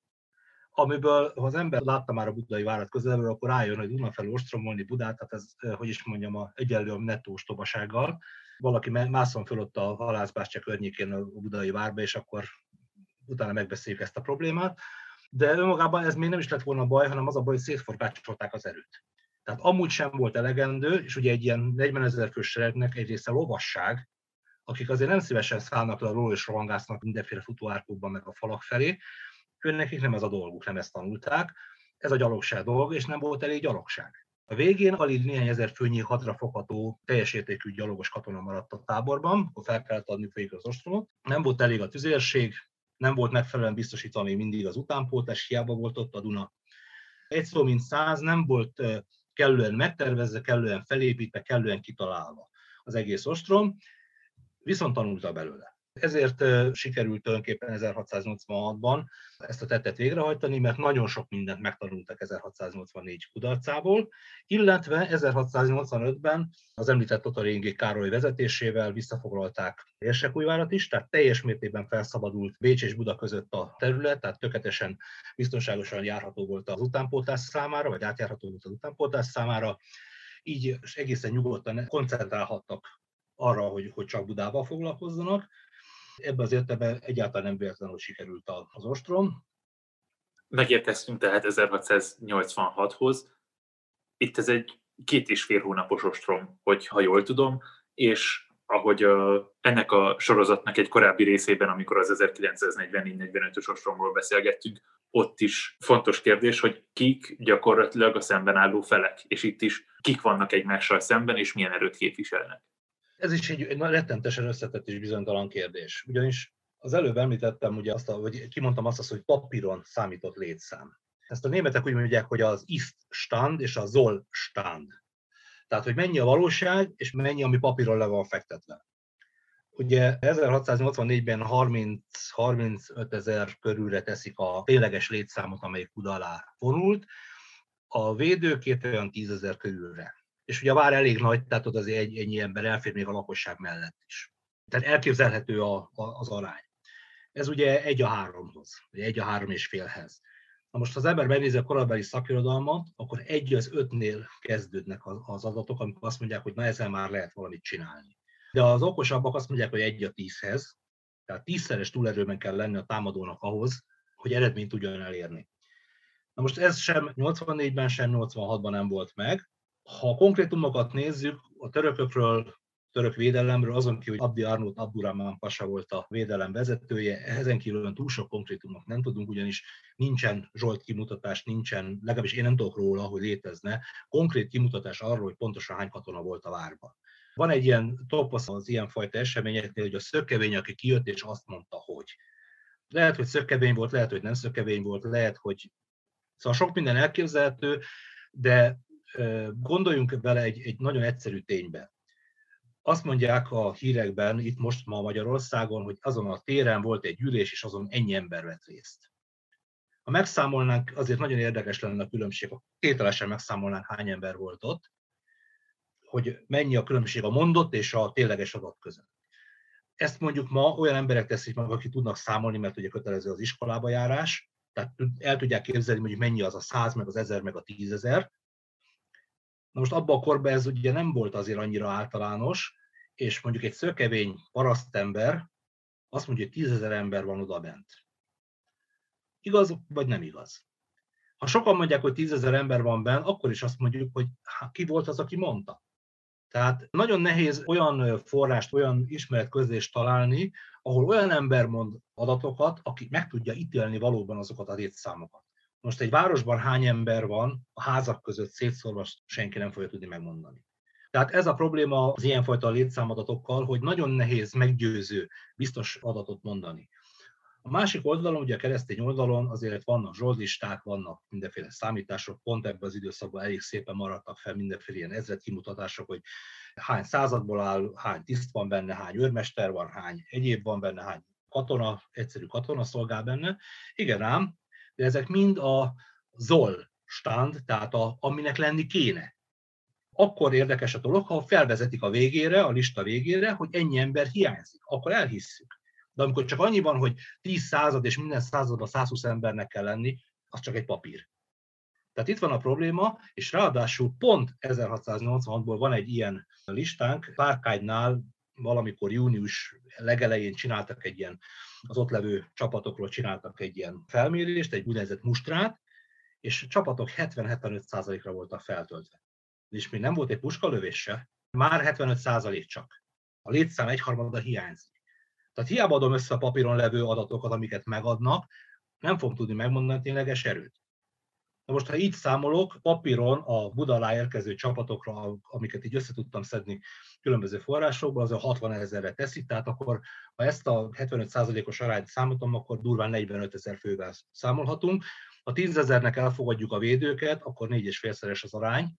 B: Amiből, ha az ember látta már a budai várat közelről, akkor rájön, hogy Duna fel ostromolni Budát, tehát ez, eh, hogy is mondjam, a egyenlő a nettó tobasággal. Valaki mászon föl ott a halászbástya környékén a budai várba, és akkor utána megbeszéljük ezt a problémát. De önmagában ez még nem is lett volna baj, hanem az a baj, hogy szétforgácsolták az erőt. Tehát amúgy sem volt elegendő, és ugye egy ilyen 40 ezer fős seregnek egy része lovasság, akik azért nem szívesen szállnak le a és rohangásznak mindenféle futóárkokban meg a falak felé, nekik nem ez a dolguk, nem ezt tanulták. Ez a gyalogság dolg, és nem volt elég gyalogság. A végén alig néhány ezer főnyi hatrafogható teljes értékű gyalogos katona maradt a táborban, akkor fel kellett adni végig az ostromot. Nem volt elég a tüzérség, nem volt megfelelően biztosítani mindig az utánpótlás, hiába volt ott a Duna. Egy szó mint száz, nem volt kellően megtervezve, kellően felépítve, kellően kitalálva az egész ostrom, viszont tanulta belőle. Ezért sikerült tulajdonképpen 1686-ban ezt a tettet végrehajtani, mert nagyon sok mindent megtanultak 1684 kudarcából, illetve 1685-ben az említett Totaréngi Károly vezetésével visszafoglalták Érsekújvárat is, tehát teljes mértékben felszabadult Bécs és Buda között a terület, tehát tökéletesen biztonságosan járható volt az utánpótlás számára, vagy átjárható volt az utánpótlás számára, így egészen nyugodtan koncentrálhattak arra, hogy, hogy csak Budával foglalkozzanak. Ebben az értelemben egyáltalán nem véletlenül sikerült az ostrom.
A: Megérkeztünk tehát 1686-hoz. Itt ez egy két és fél hónapos ostrom, hogyha jól tudom, és ahogy a, ennek a sorozatnak egy korábbi részében, amikor az 1944-45-ös ostromról beszélgettünk, ott is fontos kérdés, hogy kik gyakorlatilag a szemben álló felek, és itt is kik vannak egymással szemben, és milyen erőt képviselnek.
B: Ez is egy, egy rettentesen összetett és bizonytalan kérdés. Ugyanis az előbb említettem, ugye azt, a, vagy kimondtam azt, hogy papíron számított létszám. Ezt a németek úgy mondják, hogy az Ist-stand és a Zoll-stand. Tehát, hogy mennyi a valóság, és mennyi, ami papíron le van fektetve. Ugye 1684-ben 30-35 ezer körülre teszik a tényleges létszámot, amelyik Buda alá vonult, a védők olyan 10 ezer körülre és ugye a vár elég nagy, tehát ott azért egy, ennyi ember elfér még a lakosság mellett is. Tehát elképzelhető a, a, az arány. Ez ugye egy a háromhoz, vagy egy a három és félhez. Na most, ha az ember megnézi a korabeli szakirodalmat, akkor egy az ötnél kezdődnek az adatok, amikor azt mondják, hogy na ezzel már lehet valamit csinálni. De az okosabbak azt mondják, hogy egy a tízhez, tehát tízszeres túlerőben kell lenni a támadónak ahhoz, hogy eredményt tudjon elérni. Na most ez sem 84-ben, sem 86-ban nem volt meg, ha a konkrétumokat nézzük, a törökökről, török védelemről, azon kívül, hogy Abdi Arnót Abdurrahman Pasa volt a védelem vezetője, ezen kívül túl sok konkrétumot nem tudunk, ugyanis nincsen Zsolt kimutatás, nincsen, legalábbis én nem tudok róla, hogy létezne, konkrét kimutatás arról, hogy pontosan hány katona volt a várban. Van egy ilyen toposz az ilyenfajta eseményeknél, hogy a szökevény, aki kijött és azt mondta, hogy. Lehet, hogy szökevény volt, lehet, hogy nem szökevény volt, lehet, hogy... Szóval sok minden elképzelhető, de Gondoljunk vele egy, egy nagyon egyszerű ténybe. Azt mondják a hírekben, itt most ma Magyarországon, hogy azon a téren volt egy gyűlés, és azon ennyi ember vett részt. Ha megszámolnánk, azért nagyon érdekes lenne a különbség, ha tételesen megszámolnánk, hány ember volt ott, hogy mennyi a különbség a mondott és a tényleges adat között. Ezt mondjuk ma olyan emberek teszik meg, akik tudnak számolni, mert ugye kötelező az iskolába járás, tehát el tudják képzelni, hogy mennyi az a száz, meg az ezer, meg a tízezer, Na most abban a korban ez ugye nem volt azért annyira általános, és mondjuk egy szökevény parasztember azt mondja, hogy tízezer ember van oda bent. Igaz, vagy nem igaz? Ha sokan mondják, hogy tízezer ember van bent, akkor is azt mondjuk, hogy ki volt az, aki mondta. Tehát nagyon nehéz olyan forrást, olyan ismeretközlést találni, ahol olyan ember mond adatokat, aki meg tudja ítélni valóban azokat a létszámokat. Most egy városban hány ember van, a házak között szétszórva senki nem fogja tudni megmondani. Tehát ez a probléma az ilyenfajta létszámadatokkal, hogy nagyon nehéz meggyőző, biztos adatot mondani. A másik oldalon, ugye a keresztény oldalon azért vannak zsoldisták, vannak mindenféle számítások, pont ebben az időszakban elég szépen maradtak fel mindenféle ilyen ezret kimutatások, hogy hány századból áll, hány tiszt van benne, hány őrmester van, hány egyéb van benne, hány katona, egyszerű katona szolgál benne. Igen ám, de ezek mind a ZOL stand, tehát a, aminek lenni kéne. akkor érdekes a dolog, ha felvezetik a végére, a lista végére, hogy ennyi ember hiányzik. Akkor elhisszük. De amikor csak annyi van, hogy 10 század és minden században 120 embernek kell lenni, az csak egy papír. Tehát itt van a probléma, és ráadásul pont 1686-ból van egy ilyen listánk, Párkánynál valamikor június legelején csináltak egy ilyen, az ott levő csapatokról csináltak egy ilyen felmérést, egy úgynevezett mustrát, és a csapatok 70-75%-ra voltak feltöltve. És még nem volt egy puskalövés se, már 75% csak. A létszám egyharmada hiányzik. Tehát hiába adom össze a papíron levő adatokat, amiket megadnak, nem fog tudni megmondani tényleges erőt. Na most, ha így számolok, papíron a Buda alá érkező csapatokra, amiket így össze tudtam szedni különböző forrásokból, az a 60 ezerre teszi, tehát akkor ha ezt a 75%-os arányt számítom, akkor durván 45 ezer fővel számolhatunk. Ha 10 ezernek elfogadjuk a védőket, akkor 4,5-szeres az arány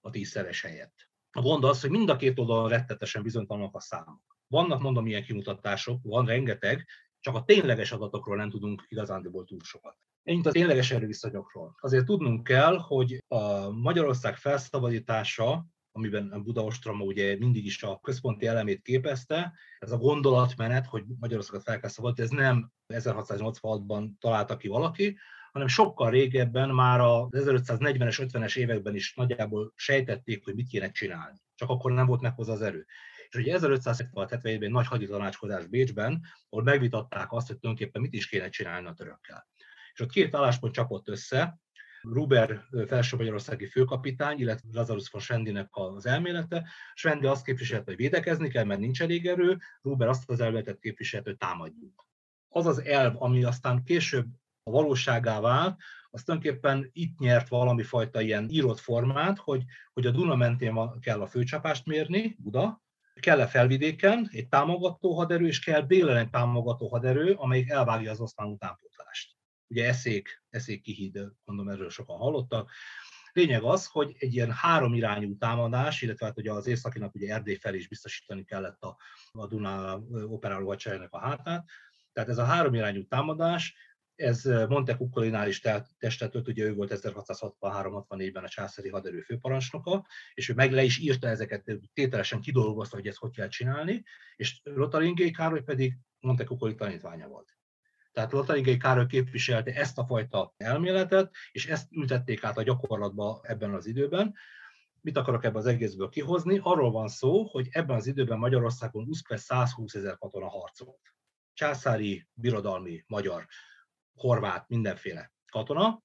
B: a 10-szeres helyett. A gond az, hogy mind a két oldalon rettetesen bizonytalanak a számok. Vannak, mondom, ilyen kimutatások, van rengeteg, csak a tényleges adatokról nem tudunk igazándiból túl sokat. Ennyit a tényleges erőviszonyokról. Azért tudnunk kell, hogy a Magyarország felszabadítása, amiben Budaostroma ugye mindig is a központi elemét képezte, ez a gondolatmenet, hogy Magyarországot fel kell szabadítani, ez nem 1686-ban találta ki valaki, hanem sokkal régebben, már a 1540-es, 50-es években is nagyjából sejtették, hogy mit kéne csinálni. Csak akkor nem volt meg hozzá az erő. És ugye 1577-ben egy nagy haditanácskozás Bécsben, ahol megvitatták azt, hogy tulajdonképpen mit is kéne csinálni a törökkel. És ott két álláspont csapott össze, Ruber felső magyarországi főkapitány, illetve Lazarus von Sendinek az elmélete. Sendi azt képviselte, hogy védekezni kell, mert nincs elég erő, Ruber azt az elméletet képviselte, hogy támadjunk. Az az elv, ami aztán később a valóságá vált, az tulajdonképpen itt nyert valami fajta ilyen írott formát, hogy, hogy a Duna mentén kell a főcsapást mérni, Buda, kell-e felvidéken egy támogató haderő, és kell délen egy támogató haderő, amelyik elvágja az osztán utánpótlást. Ugye eszék, eszék kihíd, mondom, erről sokan hallottak. Lényeg az, hogy egy ilyen három irányú támadás, illetve hát ugye az északinak ugye Erdély felé is biztosítani kellett a, a Duna operáló a hátát. Tehát ez a három irányú támadás, ez Monte Cuccolinál is testetőt, ugye ő volt 1663-64-ben a császári haderő főparancsnoka, és ő meg le is írta ezeket, tételesen kidolgozta, hogy ezt hogy kell csinálni, és Lotaringé Károly pedig Monte Cuccoli tanítványa volt. Tehát Lotaringé Károly képviselte ezt a fajta elméletet, és ezt ültették át a gyakorlatba ebben az időben. Mit akarok ebben az egészből kihozni? Arról van szó, hogy ebben az időben Magyarországon 120 ezer katona harcolt. Császári, birodalmi, magyar horvát, mindenféle katona.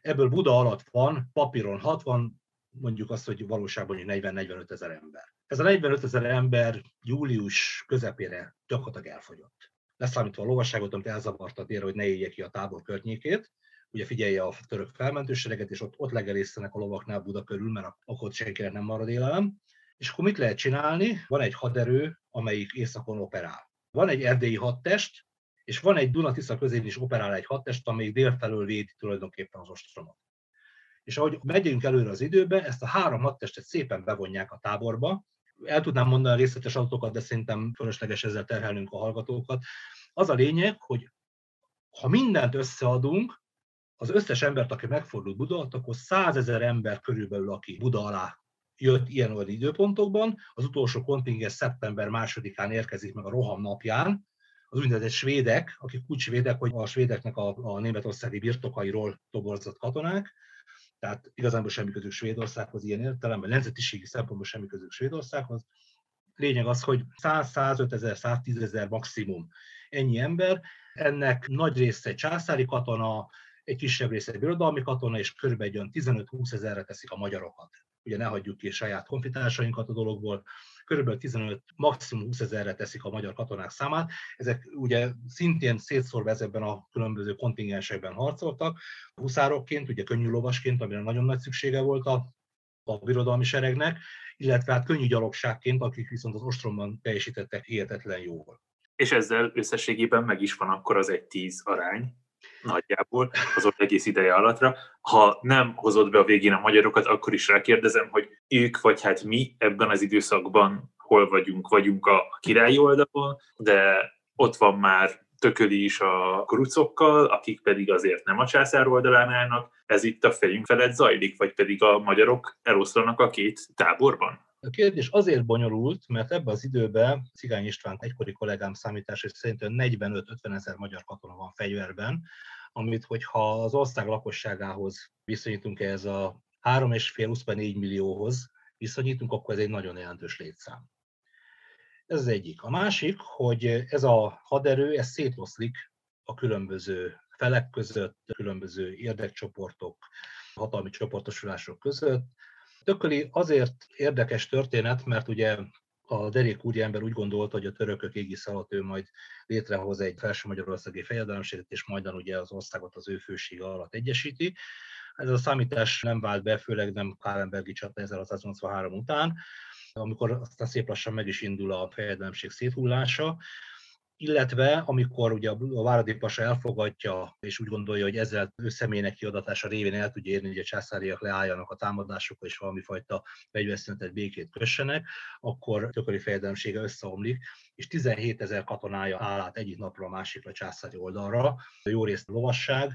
B: Ebből Buda alatt van papíron 60, mondjuk azt, hogy valóságban 40-45 ezer ember. Ez a 45 ezer ember július közepére gyakorlatilag elfogyott. Leszámítva a lovasságot, amit elzavarta délre, hogy ne égje ki a tábor környékét, ugye figyelje a török felmentősereget, és ott, ott legelészenek a lovaknál Buda körül, mert akkor ott senkinek nem marad élelem. És akkor mit lehet csinálni? Van egy haderő, amelyik északon operál. Van egy erdélyi hadtest, és van egy Dunatisza közén is operál egy hadtest, amelyik délfelől védi tulajdonképpen az ostromot. És ahogy megyünk előre az időbe, ezt a három hadtestet szépen bevonják a táborba. El tudnám mondani a részletes adatokat, de szerintem fölösleges ezzel terhelnünk a hallgatókat. Az a lényeg, hogy ha mindent összeadunk, az összes embert, aki megfordult Buda akkor százezer ember körülbelül, aki Buda alá jött ilyen olyan időpontokban. Az utolsó kontingens szeptember másodikán érkezik meg a roham napján, az úgynevezett svédek, akik úgy svédek, hogy a svédeknek a, a németországi birtokairól toborzott katonák, tehát igazából semmi közük Svédországhoz ilyen értelemben, nemzetiségi szempontból semmi közük Svédországhoz. Lényeg az, hogy 100-105 ezer, 110 ezer maximum ennyi ember, ennek nagy része egy császári katona, egy kisebb része egy birodalmi katona, és körülbelül 15-20 ezerre teszik a magyarokat. Ugye ne hagyjuk ki saját konfitársainkat a dologból, körülbelül 15, maximum 20 ezerre teszik a magyar katonák számát. Ezek ugye szintén szétszórva ezekben a különböző kontingensekben harcoltak, huszárokként, ugye könnyű lovasként, amire nagyon nagy szüksége volt a, a birodalmi seregnek, illetve hát könnyű gyalogságként, akik viszont az ostromban teljesítettek hihetetlen jól.
A: És ezzel összességében meg is van akkor az egy tíz arány, nagyjából az ott egész ideje alatra. Ha nem hozott be a végén a magyarokat, akkor is rákérdezem, hogy ők vagy hát mi ebben az időszakban hol vagyunk, vagyunk a királyi oldalon, de ott van már tököli is a krucokkal, akik pedig azért nem a császár oldalán állnak. Ez itt a fejünk felett zajlik, vagy pedig a magyarok eloszlanak a két táborban?
B: A kérdés azért bonyolult, mert ebben az időben Cigány István egykori kollégám számítása szerint 45-50 ezer magyar katona van fegyverben, amit hogyha az ország lakosságához viszonyítunk ez a 3,5-24 millióhoz viszonyítunk, akkor ez egy nagyon jelentős létszám. Ez az egyik. A másik, hogy ez a haderő, ez szétoszlik a különböző felek között, különböző érdekcsoportok, hatalmi csoportosulások között. Tököli azért érdekes történet, mert ugye a derék úriember úgy gondolta, hogy a törökök égisz alatt ő majd létrehoz egy felső magyarországi fejedelemséget, és majdan ugye az országot az ő fősége alatt egyesíti. Ez a számítás nem vált be, főleg nem Kálenbergi csata 1683 után, amikor aztán szép lassan meg is indul a fejedelemség széthullása, illetve amikor ugye a Váradi Pasa elfogadja, és úgy gondolja, hogy ezzel ő személynek kiadatása révén el tudja érni, hogy a császáriak leálljanak a támadásokra, és valami fajta fegyverszünetet, békét kössenek, akkor tököli fejedelemsége összeomlik, és 17 ezer katonája áll át egyik napra a másikra a császári oldalra, jó részt lovasság,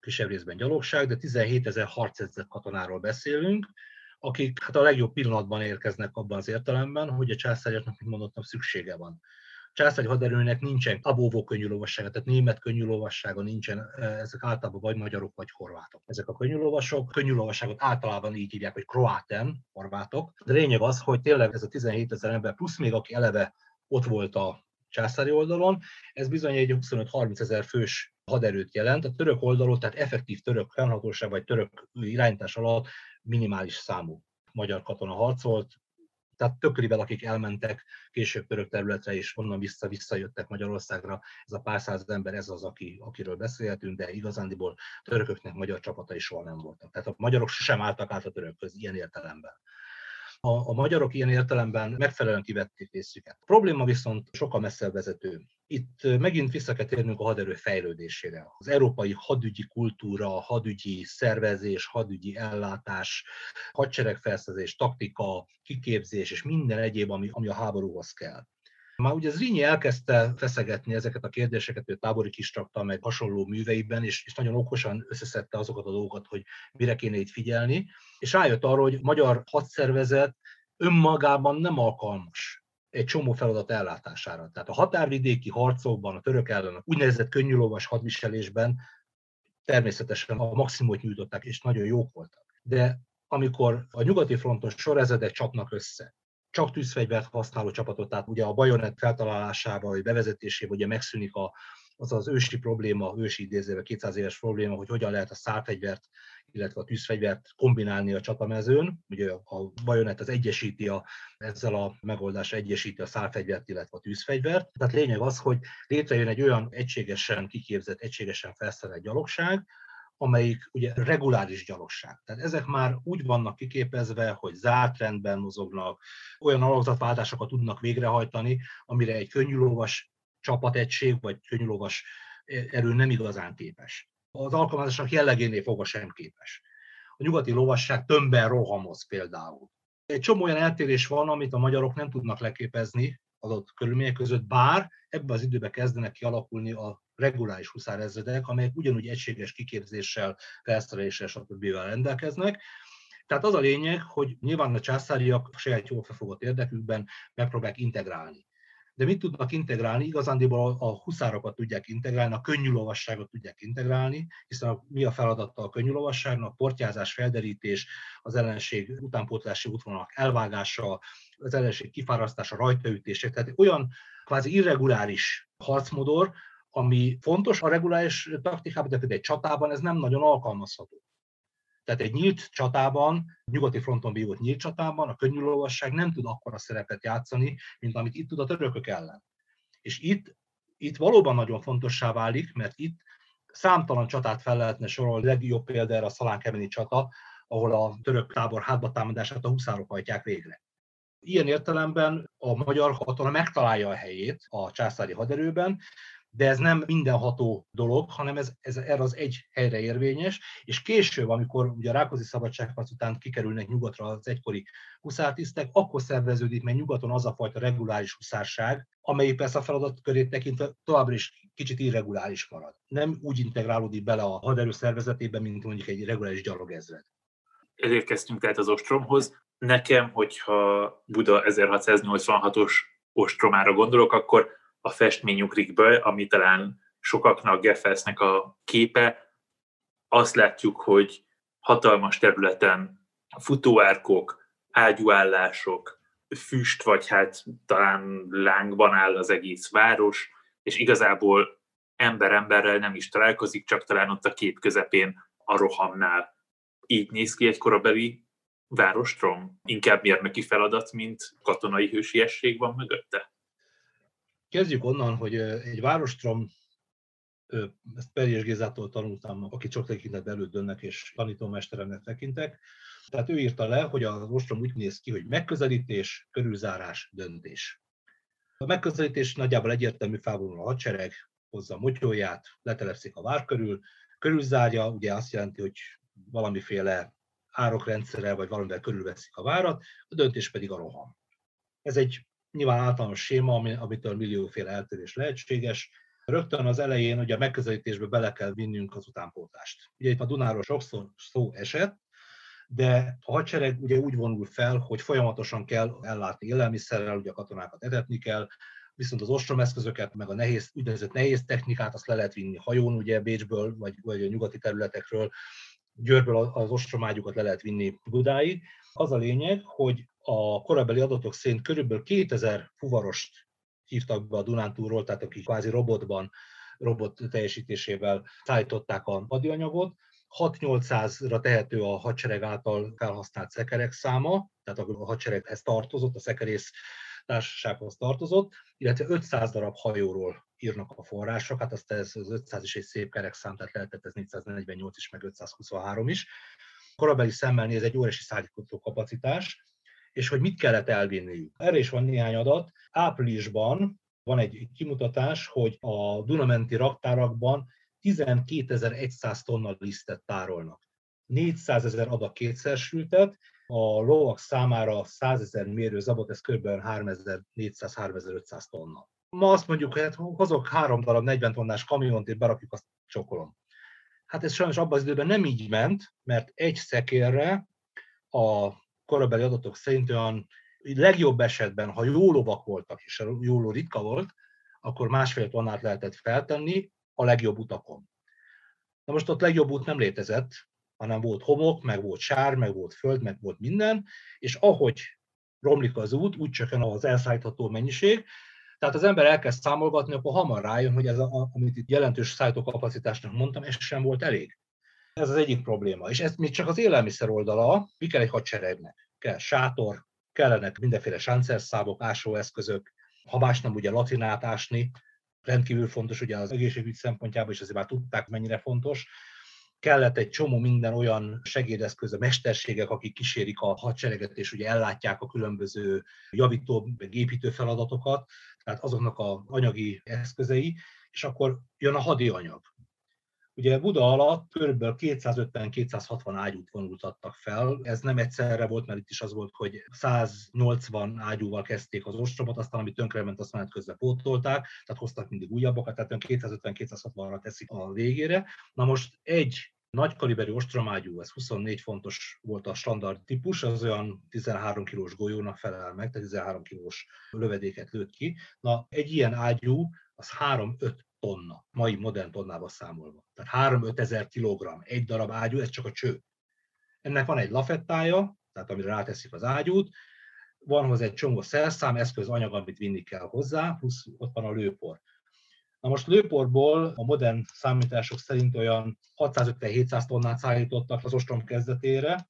B: kisebb részben gyalogság, de 17 ezer harcedzett katonáról beszélünk, akik hát a legjobb pillanatban érkeznek abban az értelemben, hogy a császáriaknak, mint mondottam, szüksége van. Császári haderőnek nincsen abóvó könnyű lovassága, tehát német könnyű lovassága nincsen, e, ezek általában vagy magyarok, vagy horvátok. Ezek a könnyű lovasok, könnyű lovasságot általában így hívják, hogy kroáten, horvátok. De lényeg az, hogy tényleg ez a 17 ezer ember, plusz még aki eleve ott volt a császári oldalon, ez bizony egy 25-30 ezer fős haderőt jelent. A török oldalon, tehát effektív török fennhatóság vagy török irányítás alatt minimális számú magyar katona harcolt, tehát tökölivel, akik elmentek később török területre, és onnan vissza visszajöttek Magyarországra, ez a pár száz ember, ez az, aki, akiről beszélhetünk, de igazándiból törököknek magyar csapatai soha nem voltak. Tehát a magyarok sosem álltak át a törökhöz ilyen értelemben a, a magyarok ilyen értelemben megfelelően kivették részüket. A probléma viszont sokkal messzebb vezető. Itt megint vissza kell térnünk a haderő fejlődésére. Az európai hadügyi kultúra, hadügyi szervezés, hadügyi ellátás, hadseregfelszerzés, taktika, kiképzés és minden egyéb, ami, ami a háborúhoz kell. Már ugye Zrínyi elkezdte feszegetni ezeket a kérdéseket, ő tábori kistrakta meg hasonló műveiben, és, és nagyon okosan összeszedte azokat a dolgokat, hogy mire kéne itt figyelni, és rájött arra, hogy magyar hadszervezet önmagában nem alkalmas egy csomó feladat ellátására. Tehát a határvidéki harcokban, a török ellen, a úgynevezett könnyűlovas hadviselésben természetesen a maximumot nyújtották, és nagyon jók voltak. De amikor a nyugati fronton sorezedek csapnak össze, csak tűzfegyvert használó csapatot, tehát ugye a bajonet feltalálásával, vagy bevezetésében ugye megszűnik a, az az ősi probléma, ősi idézőben 200 éves probléma, hogy hogyan lehet a szárfegyvert, illetve a tűzfegyvert kombinálni a csatamezőn. Ugye a bajonet az egyesíti a, ezzel a megoldással egyesíti a szárfegyvert, illetve a tűzfegyvert. Tehát lényeg az, hogy létrejön egy olyan egységesen kiképzett, egységesen felszerelt gyalogság, amelyik ugye reguláris gyalogság. Tehát ezek már úgy vannak kiképezve, hogy zárt rendben mozognak, olyan alakzatváltásokat tudnak végrehajtani, amire egy könnyűlovas csapategység vagy könnyűlovas erő nem igazán képes. Az alkalmazásnak jellegénél fogva sem képes. A nyugati lovasság tömbben rohamoz például. Egy csomó olyan eltérés van, amit a magyarok nem tudnak leképezni adott körülmények között, bár ebben az időben kezdenek kialakulni a reguláris huszárezredek, amelyek ugyanúgy egységes kiképzéssel, felszereléssel, stb. rendelkeznek. Tehát az a lényeg, hogy nyilván a császáriak saját jól felfogott érdekükben megpróbálják integrálni. De mit tudnak integrálni? Igazándiból a huszárokat tudják integrálni, a könnyű lovasságot tudják integrálni, hiszen a, mi a feladata a könnyű lovasságnak? Portyázás, felderítés, az ellenség utánpótlási útvonalak elvágása, az ellenség kifárasztása, rajtaütések, tehát olyan kvázi irreguláris harcmodor, ami fontos a reguláris taktikában, de például egy csatában ez nem nagyon alkalmazható. Tehát egy nyílt csatában, nyugati fronton vívott nyílt csatában a könnyű lovasság nem tud akkora szerepet játszani, mint amit itt tud a törökök ellen. És itt, itt valóban nagyon fontossá válik, mert itt számtalan csatát fel lehetne sorolni, legjobb példa erre a Szalán-Kemeni csata, ahol a török tábor hátbatámadását a huszárok hajtják végre. Ilyen értelemben a magyar katona megtalálja a helyét a császári haderőben, de ez nem mindenható dolog, hanem ez, ez erre az egy helyre érvényes, és később, amikor ugye a Rákosi szabadságharc után kikerülnek nyugatra az egykori huszártisztek, akkor szerveződik meg nyugaton az a fajta reguláris huszárság, amelyik persze a feladatkörét tekintve továbbra is kicsit irreguláris marad. Nem úgy integrálódik bele a haderő szervezetébe, mint mondjuk egy reguláris gyalogezred.
A: Elérkeztünk tehát az ostromhoz. Nekem, hogyha Buda 1686-os ostromára gondolok, akkor a festmény ugrik be, ami talán sokaknak Geffelsznek a képe. Azt látjuk, hogy hatalmas területen futóárkok, ágyúállások, füst, vagy hát talán lángban áll az egész város, és igazából ember emberrel nem is találkozik, csak talán ott a kép közepén a rohamnál. Így néz ki egy korabeli várostrom? Inkább mérnöki feladat, mint katonai hősiesség van mögötte?
B: Kezdjük onnan, hogy egy várostrom, ezt Perjes Gézától tanultam, aki csak tekintet elődönnek és tanítómesteremnek tekintek, tehát ő írta le, hogy az ostrom úgy néz ki, hogy megközelítés, körülzárás, döntés. A megközelítés nagyjából egyértelmű felvonul a hadsereg, hozza a motyóját, letelepszik a vár körül, körülzárja, ugye azt jelenti, hogy valamiféle árokrendszerrel vagy valamivel körülveszik a várat, a döntés pedig a roham. Ez egy nyilván általános séma, amitől millióféle eltérés lehetséges. Rögtön az elején ugye a megközelítésbe bele kell vinnünk az utánpótást. Ugye itt a Dunáról sokszor szó esett, de a hadsereg ugye úgy vonul fel, hogy folyamatosan kell ellátni élelmiszerrel, ugye a katonákat etetni kell, viszont az ostromeszközöket, meg a nehéz, úgynevezett nehéz technikát, azt le lehet vinni hajón, ugye Bécsből, vagy, vagy a nyugati területekről, Győrből az ostromágyukat le lehet vinni Budáig. Az a lényeg, hogy a korabeli adatok szerint körülbelül 2000 fuvarost hívtak be a Dunántúról, tehát akik kvázi robotban, robot teljesítésével szállították a hadianyagot. 6-800-ra tehető a hadsereg által felhasznált szekerek száma, tehát a hadsereghez tartozott, a szekerész társasághoz tartozott, illetve 500 darab hajóról írnak a források, hát azt ez az 500 is egy szép kerek szám, tehát lehetett ez 448 is, meg 523 is. Korabeli szemmel néz egy óriási szállító kapacitás, és hogy mit kellett elvinniük. Erre is van néhány adat. Áprilisban van egy kimutatás, hogy a Dunamenti raktárakban 12.100 tonna lisztet tárolnak. 400 ezer adag kétszersültet, a lovak számára 100 ezer mérő zabot, ez kb. 3400-3500 tonna. Ma azt mondjuk, hogy hát hozok három darab 40 tonnás kamiont, és berakjuk, azt csokolom. Hát ez sajnos abban az időben nem így ment, mert egy szekérre a korabeli adatok szerint olyan legjobb esetben, ha jó lovak voltak, és a jó ló ritka volt, akkor másfél tonnát lehetett feltenni a legjobb utakon. Na most ott legjobb út nem létezett, hanem volt homok, meg volt sár, meg volt föld, meg volt minden, és ahogy romlik az út, úgy csökken az elszállítható mennyiség, tehát az ember elkezd számolgatni, akkor hamar rájön, hogy ez, a, amit itt jelentős szállítókapacitásnak mondtam, ez sem volt elég. Ez az egyik probléma. És ez még csak az élelmiszer oldala, mi kell egy hadseregnek? Kell sátor, kellenek mindenféle sáncerszávok, ásóeszközök, ha más nem ugye latinát ásni, rendkívül fontos ugye az egészségügy szempontjából, és azért már tudták, mennyire fontos kellett egy csomó minden olyan segédeszköz, a mesterségek, akik kísérik a hadsereget, és ugye ellátják a különböző javító, építő feladatokat, tehát azoknak az anyagi eszközei, és akkor jön a hadi anyag. Ugye Buda alatt kb. 250-260 ágyút vonultattak fel. Ez nem egyszerre volt, mert itt is az volt, hogy 180 ágyúval kezdték az ostromot, aztán ami tönkrement, azt menet közben pótolták, tehát hoztak mindig újabbakat, tehát 250-260-ra teszik a végére. Na most egy nagy kaliberű ostromágyú, ez 24 fontos volt a standard típus, az olyan 13 kilós golyónak felel meg, tehát 13 kilós lövedéket lőtt ki. Na, egy ilyen ágyú az 3-5 tonna, mai modern tonnába számolva. Tehát 3-5 ezer kilogramm egy darab ágyú, ez csak a cső. Ennek van egy lafettája, tehát amire ráteszik az ágyút, van hozzá egy csomó szerszám, eszköz, anyag, amit vinni kell hozzá, plusz ott van a lőpor. Na most lőporból a modern számítások szerint olyan 650-700 tonnát szállítottak az ostrom kezdetére,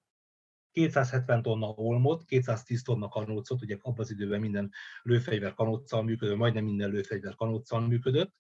B: 270 tonna olmot, 210 tonna kanócot, ugye abban az időben minden lőfegyver kanóccal működött, majdnem minden lőfegyver kanóccal működött,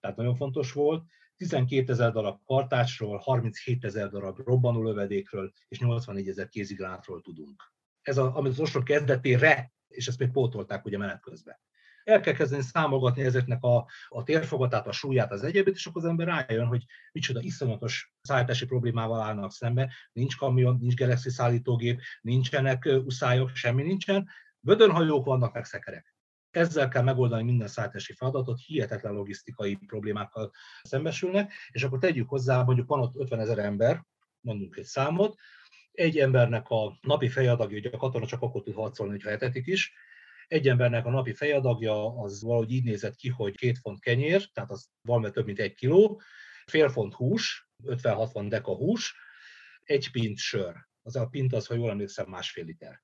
B: tehát nagyon fontos volt. 12 ezer darab kartácsról, 37 ezer darab robbanólövedékről és 84 ezer kézigránátról tudunk. Ez, a, amit az ostrom kezdetére, és ezt még pótolták ugye menet közben. El kell kezdeni számolgatni ezeknek a, a térfogatát, a súlyát, az egyébét, és akkor az ember rájön, hogy micsoda iszonyatos szállítási problémával állnak szembe. Nincs kamion, nincs Galaxy szállítógép, nincsenek uszályok, semmi nincsen. Vödörhajók vannak, meg szekerek. Ezzel kell megoldani minden szállítási feladatot, hihetetlen logisztikai problémákkal szembesülnek, és akkor tegyük hozzá, mondjuk van ott 50 ezer ember, mondunk egy számot, egy embernek a napi fejadagja, ugye a katona csak akkor tud harcolni, ha etetik is, egy embernek a napi fejadagja az valahogy így nézett ki, hogy két font kenyér, tehát az valami több mint egy kiló, fél font hús, 50-60 deka hús, egy pint sör. Az a pint az, ha jól emlékszem, másfél liter.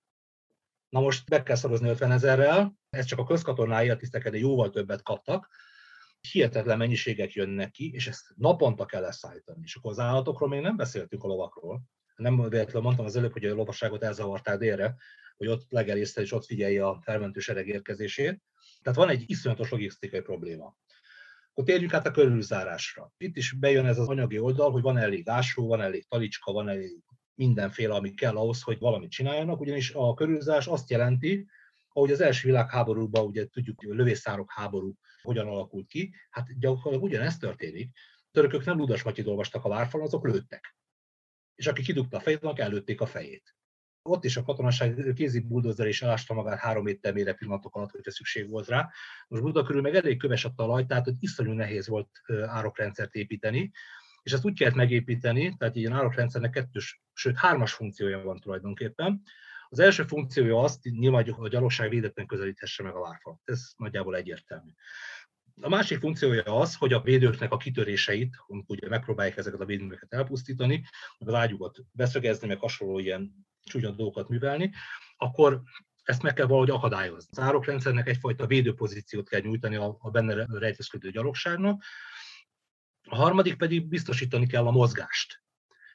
B: Na most be kell szorozni 50 ezerrel, ez csak a közkatonái, a tisztek jóval többet kaptak, hihetetlen mennyiségek jönnek ki, és ezt naponta kell leszállítani. És akkor az állatokról még nem beszéltünk a lovakról. Nem véletlenül mondtam az előbb, hogy a lovasságot elzavarták délre, hogy ott legelészte és ott figyelje a felmentő sereg érkezését. Tehát van egy iszonyatos logisztikai probléma. Akkor térjünk át a körülzárásra. Itt is bejön ez az anyagi oldal, hogy van elég ásó, van elég talicska, van elég mindenféle, ami kell ahhoz, hogy valamit csináljanak, ugyanis a körülzárás azt jelenti, ahogy az első világháborúban ugye tudjuk, hogy a lövészárok háború hogyan alakult ki, hát gyakorlatilag ugyanezt történik. A törökök nem Ludas Matyit olvastak a várfalon, azok lőttek. És aki kidugta a fejét, annak előtték a fejét. Ott is a katonaság kézi buldozzer és elásta magát három méter mélyre pillanatok alatt, hogyha szükség volt rá. Most Buda körül meg elég köves a talaj, tehát hogy iszonyú nehéz volt árokrendszert építeni, és ezt úgy kellett megépíteni, tehát ilyen árokrendszernek kettős, sőt hármas funkciója van tulajdonképpen. Az első funkciója az, nyilván, hogy a gyalogság védetlen közelíthesse meg a várfalat. Ez nagyjából egyértelmű. A másik funkciója az, hogy a védőknek a kitöréseit, amikor ugye megpróbálják ezeket a védőket elpusztítani, meg az ágyukat beszögezni, meg hasonló ilyen csúnya dolgokat művelni, akkor ezt meg kell valahogy akadályozni. Az árokrendszernek egyfajta védőpozíciót kell nyújtani a, a benne rejtőzködő gyalogságnak. A harmadik pedig biztosítani kell a mozgást.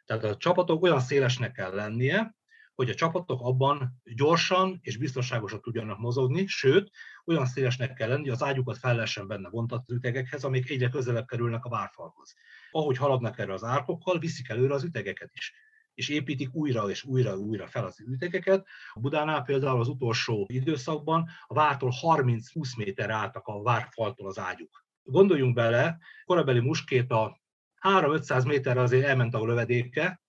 B: Tehát a csapatok olyan szélesnek kell lennie, hogy a csapatok abban gyorsan és biztonságosan tudjanak mozogni, sőt, olyan szélesnek kell lenni, hogy az ágyukat fel lehessen benne vontatni ütegekhez, amik egyre közelebb kerülnek a várfalhoz. Ahogy haladnak erre az árkokkal, viszik előre az ütegeket is és építik újra és újra újra fel az ütegeket. A Budánál például az utolsó időszakban a vártól 30-20 méter álltak a várfaltól az ágyuk. Gondoljunk bele, korabeli muskét a 3-500 méterre azért elment a lövedéke,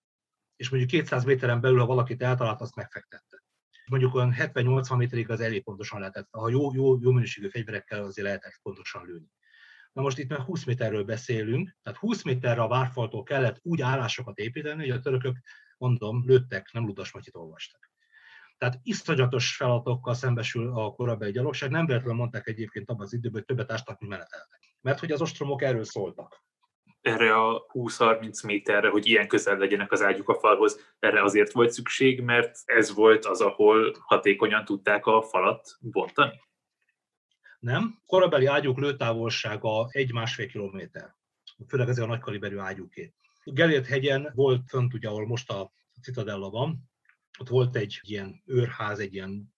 B: és mondjuk 200 méteren belül, ha valakit eltalált, azt megfektette. Mondjuk olyan 70-80 méterig az elég pontosan lehetett. Ha jó, jó, jó minőségű fegyverekkel azért lehetett pontosan lőni. Na most itt már 20 méterről beszélünk, tehát 20 méterre a várfaltól kellett úgy állásokat építeni, hogy a törökök, mondom, lőttek, nem Ludas Matyit olvastak. Tehát iszonyatos feladatokkal szembesül a korabeli gyalogság, nem véletlenül mondták egyébként abban az időben, hogy többet ástak, mint meneteltek. Mert hogy az ostromok erről szóltak
A: erre a 20-30 méterre, hogy ilyen közel legyenek az ágyuk a falhoz, erre azért volt szükség, mert ez volt az, ahol hatékonyan tudták a falat bontani?
B: Nem. Korabeli ágyuk lőtávolsága egy-másfél kilométer, főleg ezek a nagykaliberű ágyuké. Gelért hegyen volt fönt, ugye, ahol most a Citadella van, ott volt egy ilyen őrház, egy ilyen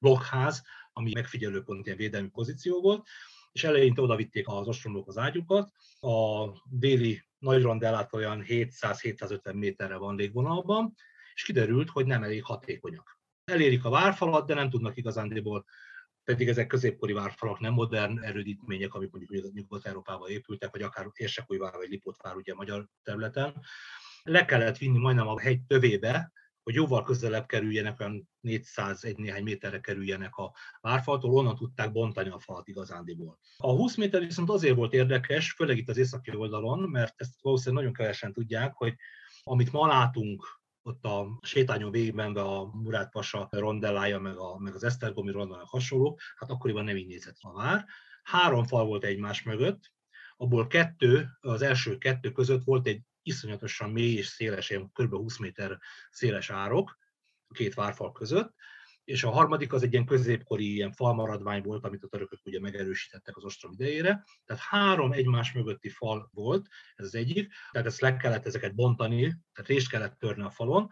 B: blokkház, ami megfigyelőpont, ilyen védelmi pozíció volt, és eleinte oda vitték az ostromlók az ágyukat. A déli nagy rondellát olyan 700-750 méterre van légvonalban, és kiderült, hogy nem elég hatékonyak. Elérik a várfalat, de nem tudnak igazándiból pedig ezek középkori várfalak, nem modern erődítmények, amik mondjuk Nyugat-Európában épültek, vagy akár Érsekújvár vagy Lipotvár ugye magyar területen. Le kellett vinni majdnem a hegy tövébe, hogy jóval közelebb kerüljenek, olyan 400 egy néhány méterre kerüljenek a várfaltól, onnan tudták bontani a falat igazándiból. A 20 méter viszont azért volt érdekes, főleg itt az északi oldalon, mert ezt valószínűleg nagyon kevesen tudják, hogy amit ma látunk ott a sétányon végigmenve a Murát Pasa rondellája, meg, a, meg az Esztergomi rondellája hasonló, hát akkoriban nem így nézett a vár. Három fal volt egymás mögött, abból kettő, az első kettő között volt egy iszonyatosan mély és széles, ilyen kb. 20 méter széles árok a két várfal között, és a harmadik az egy ilyen középkori ilyen falmaradvány volt, amit a törökök ugye megerősítettek az ostrom idejére. Tehát három egymás mögötti fal volt, ez az egyik, tehát ezt le kellett ezeket bontani, tehát részt kellett törni a falon,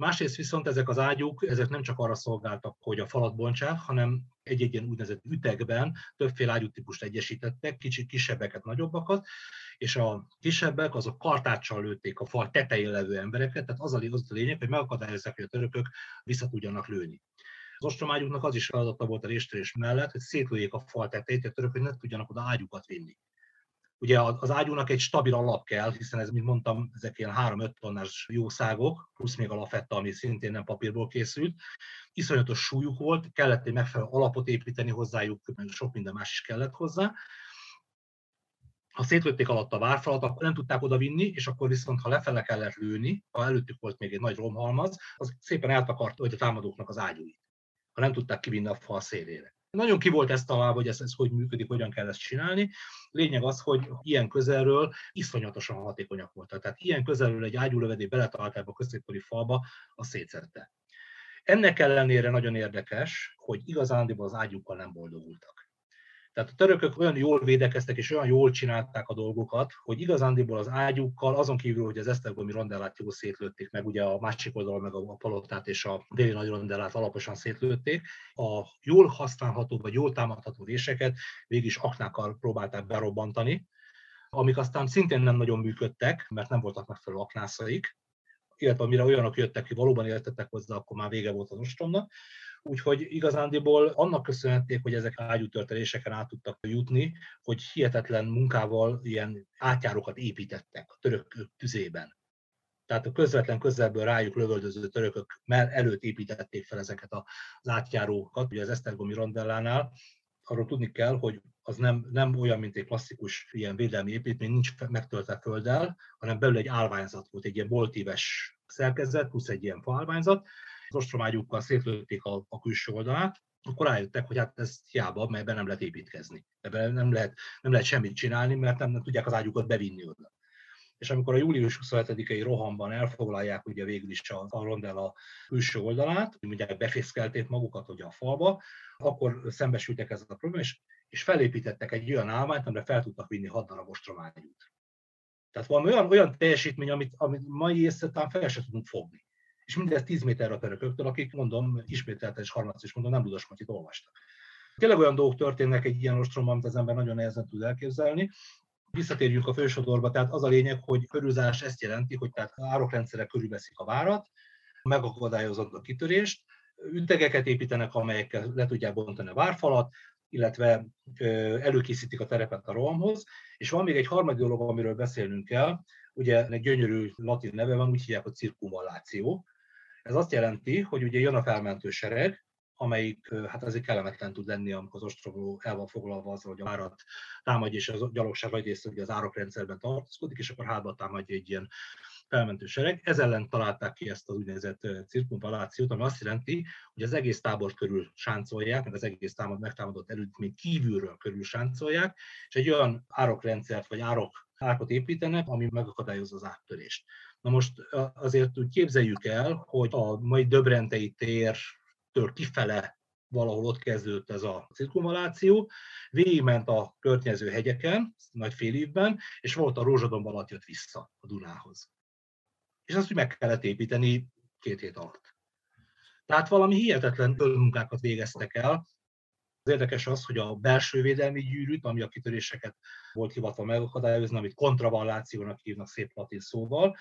B: Másrészt viszont ezek az ágyúk, ezek nem csak arra szolgáltak, hogy a falat bontsák, hanem egy-egy ilyen úgynevezett ütegben többféle ágyútípust egyesítettek, kicsit kisebbeket, nagyobbakat, és a kisebbek azok kartáccsal lőtték a fal tetején levő embereket, tehát az a, az a lényeg, hogy megakadályozzák, hogy a törökök vissza tudjanak lőni. Az ostromágyuknak az is feladata volt a réstörés mellett, hogy szétlőjék a fal tetejét, hogy török, hogy ne tudjanak oda ágyukat vinni. Ugye az ágyúnak egy stabil alap kell, hiszen ez, mint mondtam, ezek ilyen 3-5 tonnás jószágok, plusz még a lafetta, ami szintén nem papírból készült. Iszonyatos súlyuk volt, kellett egy megfelelő alapot építeni hozzájuk, sok minden más is kellett hozzá. Ha szétlőtték alatt a várfalat, akkor nem tudták oda vinni, és akkor viszont, ha lefele kellett lőni, ha előttük volt még egy nagy romhalmaz, az szépen eltakart hogy a támadóknak az ágyúit, ha nem tudták kivinni a fal szélére. Nagyon ki volt ezt találva, hogy ez, ez hogy működik, hogyan kell ezt csinálni. Lényeg az, hogy ilyen közelről iszonyatosan hatékonyak voltak. Tehát ilyen közelről egy ágyúlövedély beletalált ebbe a középkori falba, a szétszette. Ennek ellenére nagyon érdekes, hogy igazándiból az ágyukkal nem boldogultak. Tehát a törökök olyan jól védekeztek és olyan jól csinálták a dolgokat, hogy igazándiból az ágyukkal, azon kívül, hogy az Esztergomi rondellát jól szétlőtték, meg ugye a másik oldalon meg a palotát és a déli nagy rondellát alaposan szétlőtték, a jól használható vagy jól támadható réseket végig is aknákkal próbálták berobbantani, amik aztán szintén nem nagyon működtek, mert nem voltak megfelelő aknászaik, illetve amire olyanok jöttek, hogy valóban értettek hozzá, akkor már vége volt az ostromnak. Úgyhogy igazándiból annak köszönhették, hogy ezek ágyútörteléseken át tudtak jutni, hogy hihetetlen munkával ilyen átjárókat építettek a török tüzében. Tehát a közvetlen közelből rájuk lövöldöző törökök előtt építették fel ezeket az átjárókat, ugye az Esztergomi rondellánál, arról tudni kell, hogy az nem, nem olyan, mint egy klasszikus ilyen védelmi építmény, nincs megtöltve földdel, hanem belül egy állványzat volt, egy ilyen boltíves szerkezet, plusz egy ilyen faalványzat, az ostromágyukkal szétlőtték a, a külső oldalát, akkor rájöttek, hogy hát ez hiába, mert ebben nem lehet építkezni. Ebben nem lehet, nem lehet semmit csinálni, mert nem, nem tudják az ágyukat bevinni oda. És amikor a július 27-i rohamban elfoglalják ugye végül is a, a rondella külső oldalát, mondják, befészkelték magukat ugye a falba, akkor szembesültek ezzel a problémával, és, és felépítettek egy olyan állványt, amire fel tudtak vinni hat darab ostromágyút. Tehát valami olyan, olyan teljesítmény, amit, amit mai észre fel sem tudunk fogni és mindez 10 méterre a törököktől, akik mondom, ismételten és harmadszor is mondom, nem Ludas Matyit olvastak. Tényleg olyan dolgok történnek egy ilyen ostromban, amit az ember nagyon nehezen tud elképzelni. Visszatérjünk a fősodorba, tehát az a lényeg, hogy körülzárás ezt jelenti, hogy tehát árokrendszerek körülveszik a várat, megakadályozott a kitörést, ütegeket építenek, amelyekkel le tudják bontani a várfalat, illetve előkészítik a terepet a rohamhoz. És van még egy harmadik dolog, amiről beszélnünk kell, ugye egy gyönyörű latin neve van, úgy hívják, hogy cirkumvalláció. Ez azt jelenti, hogy ugye jön a felmentő sereg, amelyik hát azért kellemetlen tud lenni, amikor az ostromló el van foglalva azzal, hogy a várat támadja, és az gyalogság egyrészt ugye az árokrendszerben tartózkodik, és akkor hátba támadja egy ilyen felmentő sereg. Ez ellen találták ki ezt az úgynevezett cirkumvalációt, ami azt jelenti, hogy az egész tábor körül sáncolják, meg az egész támad, megtámadott előtt még kívülről körül sáncolják, és egy olyan árokrendszert vagy árok árkot építenek, ami megakadályozza az áttörést. Na most azért úgy képzeljük el, hogy a mai Döbrentei tértől kifele valahol ott kezdődött ez a cirkumvaláció, végigment a környező hegyeken, nagy fél évben, és volt a Rózsadomb alatt jött vissza a Dunához. És azt úgy meg kellett építeni két hét alatt. Tehát valami hihetetlen munkákat végeztek el, az érdekes az, hogy a belső védelmi gyűrűt, ami a kitöréseket volt hivatva megakadályozni, amit kontravallációnak hívnak szép latin szóval,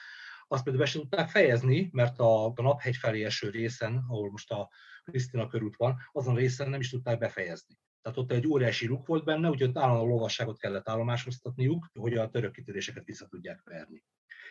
B: azt például be sem tudták fejezni, mert a, a naphegy felé eső részen, ahol most a Krisztina körút van, azon részen nem is tudták befejezni. Tehát ott egy óriási ruk volt benne, úgyhogy állandó lovasságot kellett állomásoztatniuk, hogy a török kitöréseket vissza tudják verni.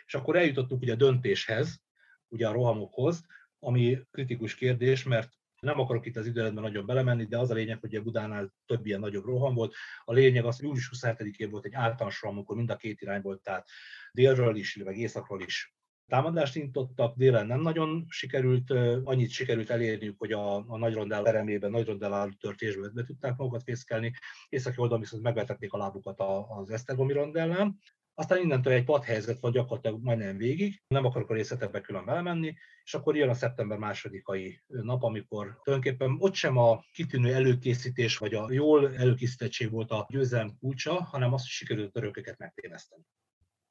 B: És akkor eljutottunk ugye a döntéshez, ugye a rohamokhoz, ami kritikus kérdés, mert nem akarok itt az időletben nagyon belemenni, de az a lényeg, hogy a Budánál több ilyen nagyobb roham volt. A lényeg az, július 27-én volt egy általános roham, amikor mind a két irány volt, tehát délről is, illetve északról is támadást indítottak, délen nem nagyon sikerült, annyit sikerült elérniük, hogy a, a nagy rondell teremében, nagy rondell törtésbe be tudták magukat fészkelni, északi oldalon viszont megvetették a lábukat az Esztergomi rondellán. Aztán innentől egy padhelyzet van gyakorlatilag majdnem végig, nem akarok a részletekbe külön belemenni, és akkor jön a szeptember másodikai nap, amikor tulajdonképpen ott sem a kitűnő előkészítés vagy a jól előkészítettség volt a győzelem kulcsa, hanem azt, hogy sikerült a törököket megtéveszteni.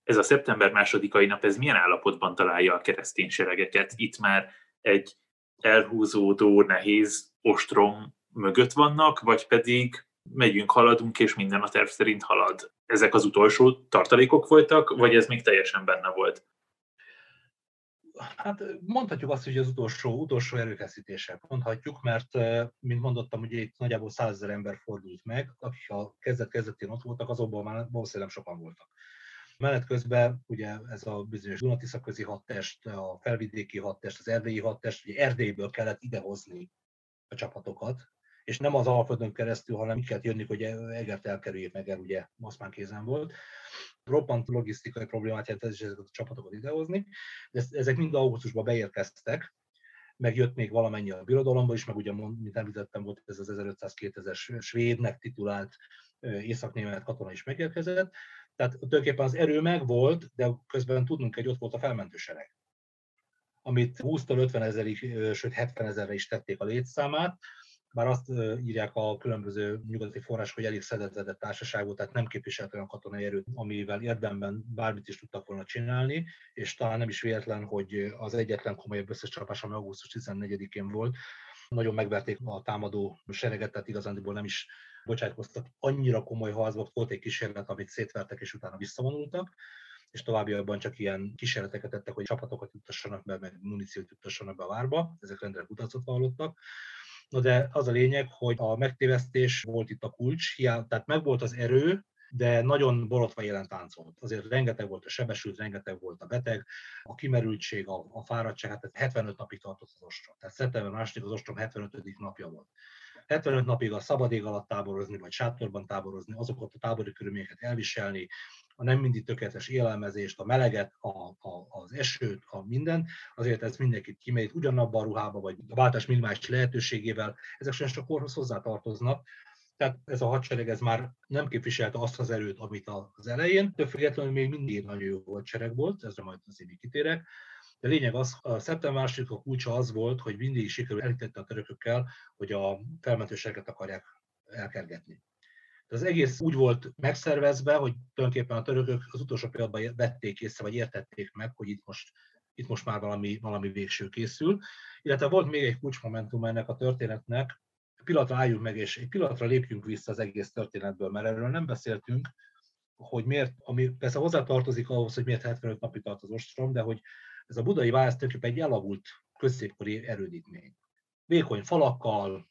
A: Ez a szeptember másodikai nap, ez milyen állapotban találja a keresztény seregeket? Itt már egy elhúzódó, nehéz ostrom mögött vannak, vagy pedig megyünk, haladunk, és minden a terv szerint halad. Ezek az utolsó tartalékok voltak, vagy ez még teljesen benne volt?
B: Hát mondhatjuk azt, hogy az utolsó, utolsó erőfeszítések mondhatjuk, mert mint mondottam, ugye itt nagyjából százezer ember fordult meg, akik a kezdet-kezdetén ott voltak, azokból már valószínűleg sokan voltak. Menet közben ugye ez a bizonyos Dunatisza közi hadtest, a felvidéki hadtest, az erdélyi hadtest, ugye Erdélyből kellett idehozni a csapatokat, és nem az Alföldön keresztül, hanem így kellett jönni, hogy Egert elkerüljék meg, el ugye Moszmán kézen volt. Roppant logisztikai problémát jelent ez is ezeket a csapatokat idehozni, de ezek mind augusztusban beérkeztek, meg jött még valamennyi a birodalomba is, meg ugye, mint említettem, volt ez az 1500-2000-es svédnek titulált észak-német katona is megérkezett. Tehát tulajdonképpen az erő megvolt, de közben tudnunk, hogy ott volt a felmentősereg amit 20-tól 50 ezerig, sőt 70 ezerre is tették a létszámát, bár azt írják a különböző nyugati forrás, hogy elég szedetedett társaság tehát nem képviselt olyan katonai erőt, amivel érdemben bármit is tudtak volna csinálni, és talán nem is véletlen, hogy az egyetlen komolyabb összecsapás, ami augusztus 14-én volt, nagyon megverték a támadó sereget, tehát igazándiból nem is bocsátkoztak annyira komoly harcba, volt egy kísérlet, amit szétvertek, és utána visszavonultak, és továbbiakban csak ilyen kísérleteket tettek, hogy csapatokat juttassanak be, meg muníciót juttassanak be a várba, ezek rendre kudarcot vallottak. Na de az a lényeg, hogy a megtévesztés volt itt a kulcs, tehát megvolt az erő, de nagyon borotva jelen táncolt. Azért rengeteg volt a sebesült, rengeteg volt a beteg, a kimerültség, a, a fáradtság, hát 75 napig tartott az ostrom. Tehát szeptember második az ostrom 75. napja volt. 75 napig a szabad ég alatt táborozni, vagy sátorban táborozni, azokat a tábori körülményeket elviselni, a nem mindig tökéletes élelmezést, a meleget, a, a, az esőt, a minden, azért ez mindenkit kimegy ugyanabban a ruhába, vagy a váltás minimális lehetőségével, ezek sajnos a korhoz hozzátartoznak, tehát ez a hadsereg ez már nem képviselte azt az erőt, amit az elején, de függetlenül még mindig nagyon jó hadsereg volt, ezre majd az én kitérek. De lényeg az, a szeptember második a kulcsa az volt, hogy mindig sikerül elítette a törökökkel, hogy a felmentőseket akarják elkergetni. De az egész úgy volt megszervezve, hogy tulajdonképpen a törökök az utolsó pillanatban vették észre, vagy értették meg, hogy itt most, itt most már valami, valami végső készül. Illetve volt még egy kulcsmomentum ennek a történetnek, pillanatra álljunk meg, és egy pillanatra lépjünk vissza az egész történetből, mert erről nem beszéltünk, hogy miért, ami persze hozzátartozik ahhoz, hogy miért 75 napig tart az ostrom, de hogy ez a budai válasz tulajdonképpen egy elavult középkori erődítmény. Vékony falakkal,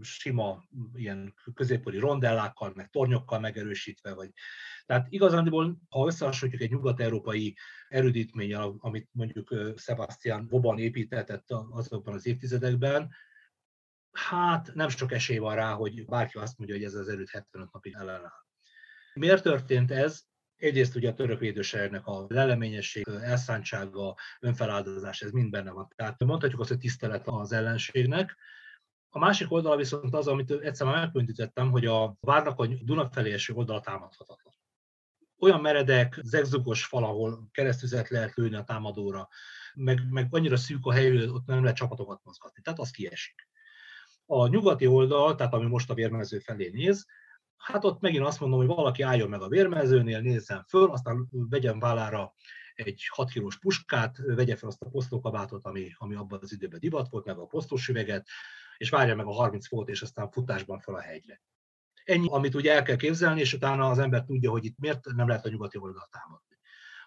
B: sima ilyen középkori rondellákkal, meg tornyokkal megerősítve, vagy tehát igazándiból, ha összehasonlítjuk egy nyugat-európai erődítménnyel, amit mondjuk Sebastian Boban építetett azokban az évtizedekben, hát nem sok esély van rá, hogy bárki azt mondja, hogy ez az erőt 75 napig ellenáll. Miért történt ez? Egyrészt ugye a török védősernek a leleményesség, elszántsága, önfeláldozás, ez mind benne van. Tehát mondhatjuk azt, hogy tisztelet az ellenségnek, a másik oldala viszont az, amit egyszer már megpöntítettem, hogy a várnak a Duna felé eső oldala támadhatatlan. Olyan meredek, zegzugos fal, ahol keresztüzet lehet lőni a támadóra, meg, meg annyira szűk a hely, hogy ott nem lehet csapatokat mozgatni, tehát az kiesik. A nyugati oldal, tehát ami most a vérmező felé néz, hát ott megint azt mondom, hogy valaki álljon meg a vérmezőnél, nézzen föl, aztán vegyen vállára egy 6 kilós puskát, vegye fel azt a posztókabátot, ami, ami abban az időben divat volt, meg a posztós üveget, és várja meg a 30 fokot, és aztán futásban fel a hegyre. Ennyi, amit ugye el kell képzelni, és utána az ember tudja, hogy itt miért nem lehet a nyugati oldalt támadni.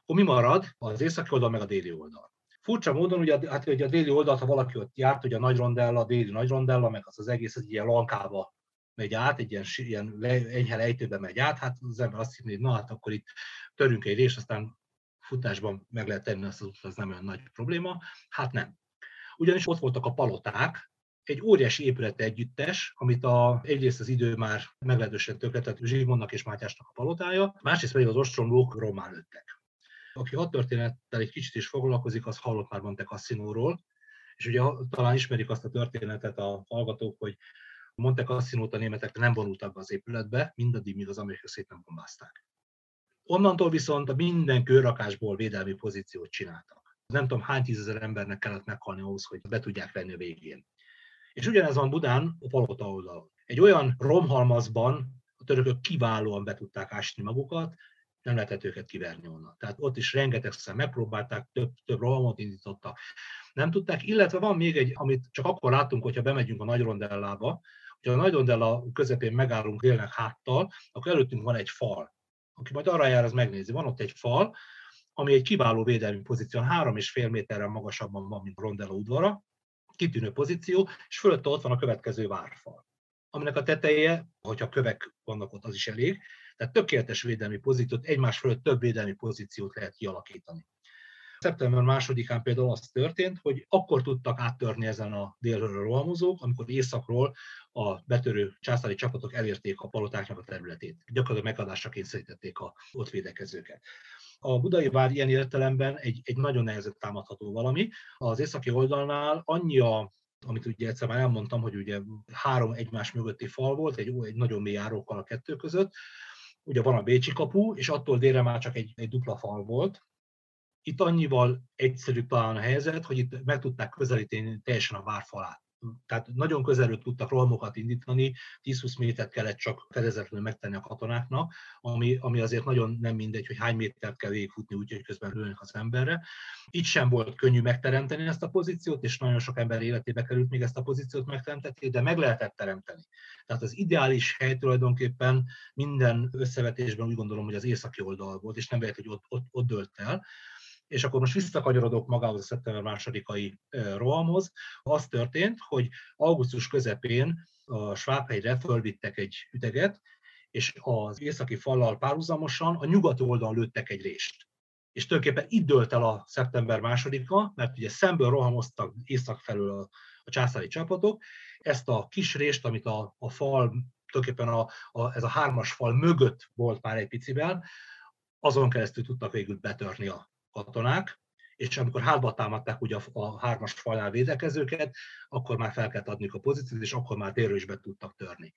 B: Akkor mi marad? Az északi oldal, meg a déli oldal. Furcsa módon, ugye, hát ugye a déli oldalt, ha valaki ott járt, ugye a nagy rondella, a déli nagy rondella, meg az az egész egy ilyen lankába megy át, egy ilyen, ilyen enyhe lejtőbe megy át, hát az ember azt hinné, hogy na hát akkor itt törünk egy részt, aztán futásban meg lehet tenni azt az utat, az nem olyan nagy probléma. Hát nem. Ugyanis ott voltak a paloták, egy óriási épület együttes, amit a, egyrészt az idő már meglehetősen tökéletes Zsigmondnak és Mátyásnak a palotája, másrészt pedig az ostromlók román lőttek. Aki a történettel egy kicsit is foglalkozik, az hallott már Monte Cassino-ról, és ugye talán ismerik azt a történetet a hallgatók, hogy Monte cassino a németek nem vonultak be az épületbe, mindaddig, míg az amerikai szét nem bombázták. Onnantól viszont a minden körrakásból védelmi pozíciót csináltak. Nem tudom, hány tízezer embernek kellett meghalni ahhoz, hogy be tudják venni a végén. És ugyanez van Budán, a palota oldalon. Egy olyan romhalmazban a törökök kiválóan be tudták ásni magukat, nem lehetett őket kiverni onnan. Tehát ott is rengetegszer megpróbálták, több, több rohamot indítottak. Nem tudták, illetve van még egy, amit csak akkor látunk, hogyha bemegyünk a nagy rondellába, hogyha a nagy rondella közepén megállunk délnek háttal, akkor előttünk van egy fal. Aki majd arra jár, az megnézi. Van ott egy fal, ami egy kiváló védelmi pozíció, három és fél méterrel magasabban van, mint Rondello udvara, kitűnő pozíció, és fölötte ott van a következő várfal, aminek a teteje, hogyha kövek vannak ott, az is elég, tehát tökéletes védelmi pozíciót, egymás fölött több védelmi pozíciót lehet kialakítani. Szeptember másodikán például az történt, hogy akkor tudtak áttörni ezen a délről rohamozók, amikor északról a betörő császári csapatok elérték a palotáknak a területét. Gyakorlatilag megadásra kényszerítették a ott védekezőket. A budai vár ilyen értelemben egy, egy nagyon nehezen támadható valami. Az északi oldalnál annyi a amit ugye egyszer már elmondtam, hogy ugye három egymás mögötti fal volt, egy, egy nagyon mély járókkal a kettő között, ugye van a Bécsi kapu, és attól délre már csak egy, egy dupla fal volt. Itt annyival egyszerűbb talán a helyzet, hogy itt meg tudták közelíteni teljesen a várfalát tehát nagyon közelről tudtak rohamokat indítani, 10-20 métert kellett csak fedezetlenül megtenni a katonáknak, ami, ami azért nagyon nem mindegy, hogy hány métert kell végigfutni, úgyhogy közben lőnek az emberre. Itt sem volt könnyű megteremteni ezt a pozíciót, és nagyon sok ember életébe került még ezt a pozíciót megteremteni, de meg lehetett teremteni. Tehát az ideális hely tulajdonképpen minden összevetésben úgy gondolom, hogy az északi oldal volt, és nem lehet, hogy ott, ott, ott dölt el és akkor most visszakanyarodok magához a szeptember másodikai rohamhoz. Az történt, hogy augusztus közepén a Svábhegyre fölvittek egy üteget, és az északi fallal párhuzamosan a nyugati oldalon lőttek egy rést. És tulajdonképpen itt dőlt el a szeptember másodika, mert ugye szemből rohamoztak észak felől a, a császári csapatok. Ezt a kis rést, amit a, a fal, tulajdonképpen a, a, ez a hármas fal mögött volt már egy picivel, azon keresztül tudtak végül betörni a katonák, és amikor hátba támadták ugye a, a hármas falnál védekezőket, akkor már fel kellett adni a pozíciót, és akkor már délről is be tudtak törni.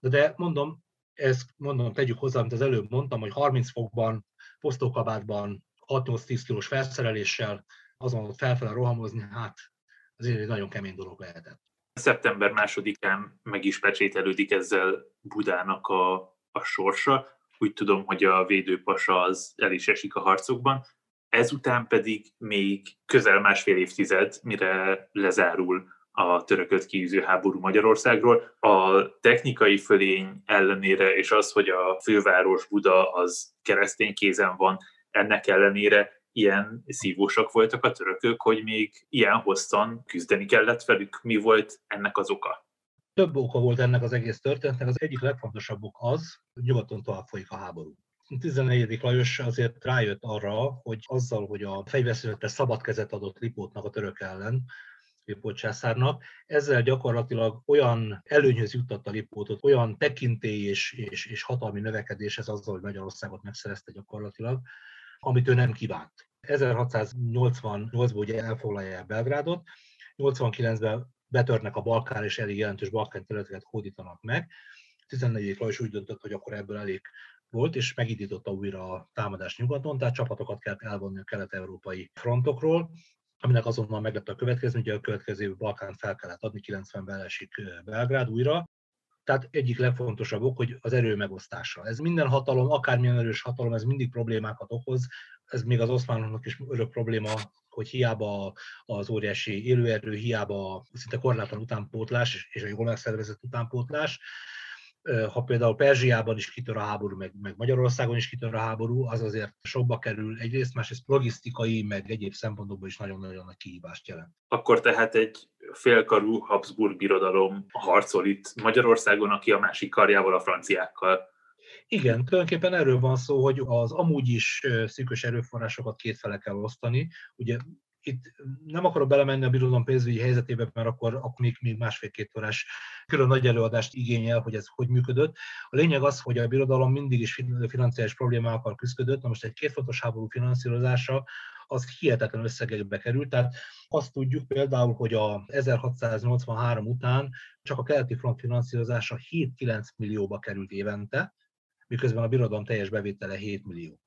B: De, de mondom, ezt mondom, tegyük hozzá, amit az előbb mondtam, hogy 30 fokban, posztókabátban, 6-8-10 kilós felszereléssel azon felfele rohamozni, hát azért egy nagyon kemény dolog lehetett.
A: Szeptember másodikán meg is pecsételődik ezzel Budának a, a sorsa. Úgy tudom, hogy a védőpasa az el is esik a harcokban ezután pedig még közel másfél évtized, mire lezárul a törököt kiűző háború Magyarországról. A technikai fölény ellenére, és az, hogy a főváros Buda az keresztény kézen van, ennek ellenére ilyen szívósak voltak a törökök, hogy még ilyen hosszan küzdeni kellett velük. Mi volt ennek az oka?
B: Több oka volt ennek az egész történetnek. Az egyik legfontosabb ok az, hogy nyugaton tovább folyik a háború. 14. Lajos azért rájött arra, hogy azzal, hogy a fegyverszünetre szabad kezet adott Lipótnak a török ellen, Lipót császárnak, ezzel gyakorlatilag olyan előnyhöz juttatta Lipótot, olyan tekintély és, és, és hatalmi növekedéshez azzal, hogy Magyarországot megszerezte gyakorlatilag, amit ő nem kívánt. 1688-ban ugye elfoglalja Belgrádot, 89-ben betörnek a Balkán, és elég jelentős Balkán területeket hódítanak meg. 14. Lajos úgy döntött, hogy akkor ebből elég volt, és megindította újra a támadást nyugaton, tehát csapatokat kellett elvonni a kelet-európai frontokról, aminek azonnal meglett a következő, hogy a következő Balkán fel kellett adni, 90-ben esik Belgrád újra. Tehát egyik legfontosabb ok, hogy az erő megosztása. Ez minden hatalom, akármilyen erős hatalom, ez mindig problémákat okoz. Ez még az oszmánoknak is örök probléma, hogy hiába az óriási élőerő, hiába szinte korlátlan utánpótlás és a jól megszervezett utánpótlás, ha például Perzsiában is kitör a háború, meg, meg Magyarországon is kitör a háború, az azért sokba kerül egyrészt, másrészt logisztikai, meg egyéb szempontokból is nagyon-nagyon nagy kihívást jelent.
A: Akkor tehát egy félkarú Habsburg birodalom harcol itt Magyarországon, aki a másik karjával a franciákkal.
B: Igen, tulajdonképpen erről van szó, hogy az amúgy is szűkös erőforrásokat két fele kell osztani. Ugye itt nem akarok belemenni a birodalom pénzügyi helyzetébe, mert akkor, akkor még, még másfél-két órás külön nagy előadást igényel, hogy ez hogy működött. A lényeg az, hogy a birodalom mindig is financiális problémákkal küzdött, na most egy kétfontos háború finanszírozása az hihetetlen összegekbe került. Tehát azt tudjuk például, hogy a 1683 után csak a keleti front finanszírozása 7-9 millióba került évente, miközben a birodalom teljes bevétele 7 millió.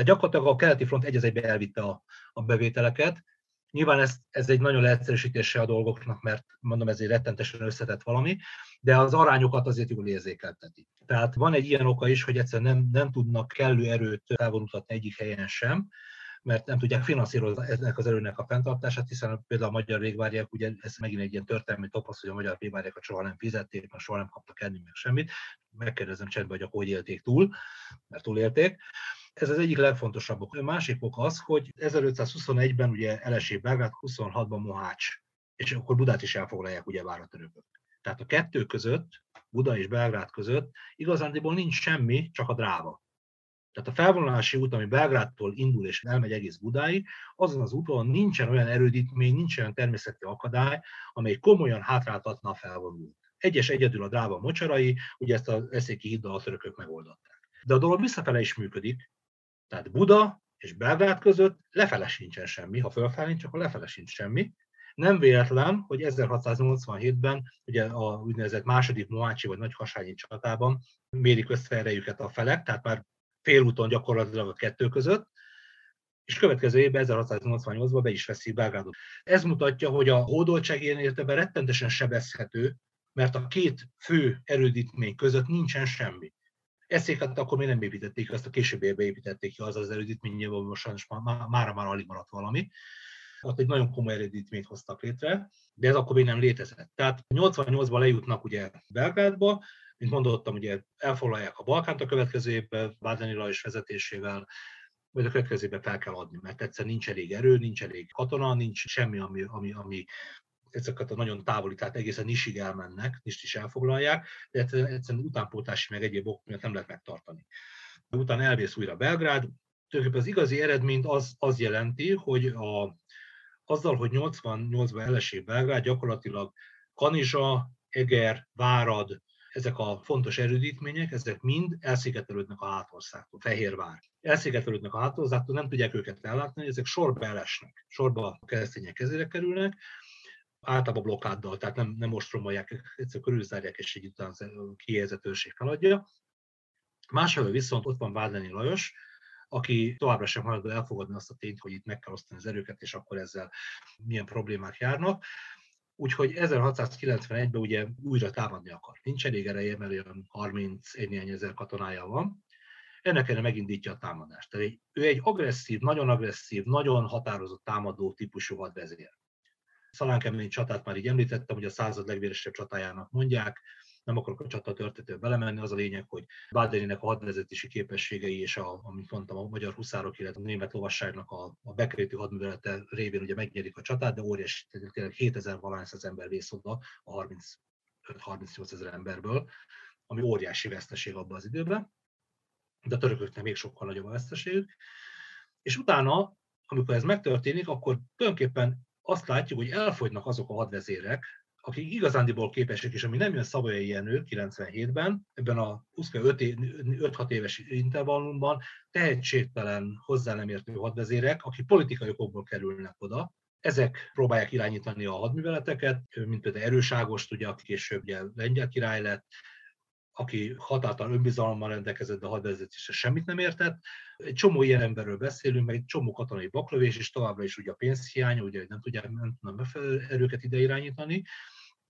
B: Tehát gyakorlatilag a keleti front egy egybe elvitte a, a bevételeket. Nyilván ez, ez egy nagyon leegyszerűsítése a dolgoknak, mert mondom, ez egy rettentesen összetett valami, de az arányokat azért jól érzékelteti. Tehát van egy ilyen oka is, hogy egyszerűen nem, nem tudnak kellő erőt felvonultatni egyik helyen sem, mert nem tudják finanszírozni ennek az erőnek a fenntartását, hiszen például a magyar végvárják, ugye ez megint egy ilyen történelmi topasz, hogy a magyar végvárjákat soha nem fizették, mert soha nem kaptak enni meg semmit. Megkérdezem csendben, hogy akkor hogy élték túl, mert túlélték. Ez az egyik legfontosabb ok. A másik ok az, hogy 1521-ben ugye elesé Belgrád, 26-ban Mohács, és akkor Budát is elfoglalják ugye a törökök. Tehát a kettő között, Buda és Belgrád között igazándiból nincs semmi, csak a dráva. Tehát a felvonulási út, ami Belgrádtól indul és elmegy egész Budáig, azon az úton nincsen olyan erődítmény, nincsen olyan természeti akadály, amely komolyan hátráltatna a felvonulót. Egyes egyedül a dráva mocsarai, ugye ezt a eszéki hiddal a törökök megoldották. De a dolog visszafele is működik, tehát Buda és Belgrád között lefele sincsen semmi, ha fölfelé, csak a lefele sincs semmi. Nem véletlen, hogy 1687-ben, ugye a úgynevezett második Moácsi vagy Nagyhasányi csatában mérik össze erejüket a felek, tehát már félúton gyakorlatilag a kettő között, és következő évben, 1688-ban be is veszik Belgrádot. Ez mutatja, hogy a hódoltság ilyen értelemben rettentesen sebezhető, mert a két fő erődítmény között nincsen semmi. Eszéket akkor még nem építették, azt a később építették ki az az erődítmény, most sajnos már, már, már alig maradt valami. Ott egy nagyon komoly erődítményt hoztak létre, de ez akkor még nem létezett. Tehát 88-ban lejutnak ugye Belgrádba, mint mondottam, ugye elfoglalják a Balkánt a következő évben, Bádeni Lajos vezetésével, vagy a következő évben fel kell adni, mert egyszer nincs elég erő, nincs elég katona, nincs semmi, ami, ami, ami ezeket a nagyon távoli, tehát egészen Nisig elmennek, Nist is elfoglalják, de egyszerűen utánpótási meg egyéb ok miatt nem lehet megtartani. Utána elvész újra Belgrád, tulajdonképpen az igazi eredményt az, az jelenti, hogy a, azzal, hogy 88-ban elesik Belgrád, gyakorlatilag Kanizsa, Eger, Várad, ezek a fontos erődítmények, ezek mind elszigetelődnek a hátországtól, Fehérvár. Elszigetelődnek a hátországtól, nem tudják őket ellátni, ezek sorba elesnek, sorba a keresztények kezére kerülnek, általában blokkáddal, tehát nem, nem ostromolják, egyszer körülzárják, és így után a kihelyezett őrség feladja. Másfelől viszont ott van Vádleni Lajos, aki továbbra sem hajlandó elfogadni azt a tényt, hogy itt meg kell osztani az erőket, és akkor ezzel milyen problémák járnak. Úgyhogy 1691-ben ugye újra támadni akar. Nincs elég ereje, mert olyan 31 ezer katonája van. Ennek ellen megindítja a támadást. Tehát ő egy agresszív, nagyon agresszív, nagyon határozott támadó típusú hadvezér. Szalánkemény csatát már így említettem, hogy a század legvéresebb csatájának mondják, nem akarok a csata történetbe belemenni, az a lényeg, hogy Bádeninek a hadvezetési képességei és, a, amit mondtam, a magyar huszárok, illetve a német lovasságnak a, a bekréti hadművelete révén ugye megnyerik a csatát, de óriási, tényleg 7000 valányszáz ember vész oda a 35-38 ezer emberből, ami óriási veszteség abban az időben, de a törököknek még sokkal nagyobb a veszteségük. És utána, amikor ez megtörténik, akkor tulajdonképpen azt látjuk, hogy elfogynak azok a hadvezérek, akik igazándiból képesek, és ami nem jön Szavolyai Jenő 97-ben, ebben a 5-6 éves intervallumban tehetségtelen, hozzá nem értő hadvezérek, akik politikai okokból kerülnek oda, ezek próbálják irányítani a hadműveleteket, mint például Erőságos, ugye, aki később ugye, lengyel király lett, aki határtalan önbizalommal rendelkezett, de a hadvezetésre semmit nem értett. Egy csomó ilyen emberről beszélünk, meg egy csomó katonai baklövés, és továbbra is ugye a pénzhiány, ugye nem tudják nem tudnak megfelelő erőket ide irányítani.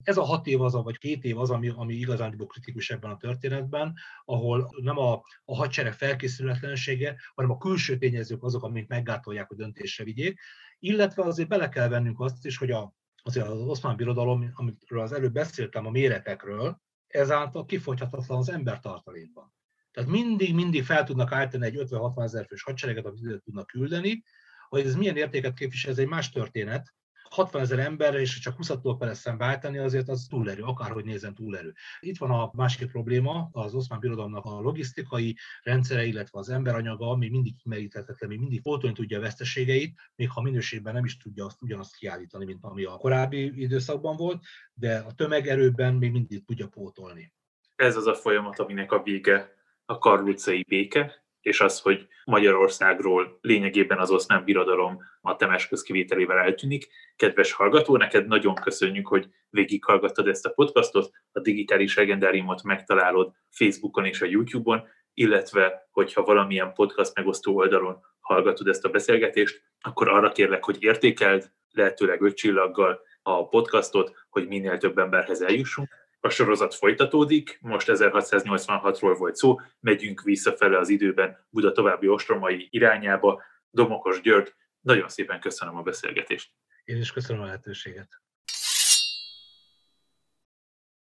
B: Ez a hat év az, vagy két év az, ami, ami igazán kritikus ebben a történetben, ahol nem a, a hadsereg felkészületlensége, hanem a külső tényezők azok, amik meggátolják, hogy döntésre vigyék. Illetve azért bele kell vennünk azt is, hogy a, azért az oszmán birodalom, amiről az előbb beszéltem, a méretekről, ezáltal kifogyhatatlan az embertartalékban. Tehát mindig, mindig fel tudnak állítani egy 50-60 ezer fős hadsereget, amit tudnak küldeni, hogy ez milyen értéket képvisel, ez egy más történet, 60 ezer ember, és csak 20 tól kell szembeállítani, azért az túlerő, akárhogy nézem túlerő. Itt van a másik probléma, az oszmán birodalomnak a logisztikai rendszere, illetve az emberanyaga, ami mindig kimeríthetetlen, még mindig pótolni tudja a veszteségeit, még ha minőségben nem is tudja azt ugyanazt kiállítani, mint ami a korábbi időszakban volt, de a tömegerőben még mindig tudja pótolni.
A: Ez az a folyamat, aminek a vége a karlucai béke, és az, hogy Magyarországról lényegében az oszmán birodalom a temes közkivételével eltűnik. Kedves hallgató, neked nagyon köszönjük, hogy végighallgattad ezt a podcastot, a digitális legendáriumot megtalálod Facebookon és a YouTube-on, illetve hogyha valamilyen podcast megosztó oldalon hallgatod ezt a beszélgetést, akkor arra kérlek, hogy értékeld, lehetőleg öt csillaggal a podcastot, hogy minél több emberhez eljussunk a sorozat folytatódik, most 1686-ról volt szó, megyünk visszafele az időben Buda további ostromai irányába. Domokos György, nagyon szépen köszönöm a beszélgetést.
B: Én is köszönöm a lehetőséget.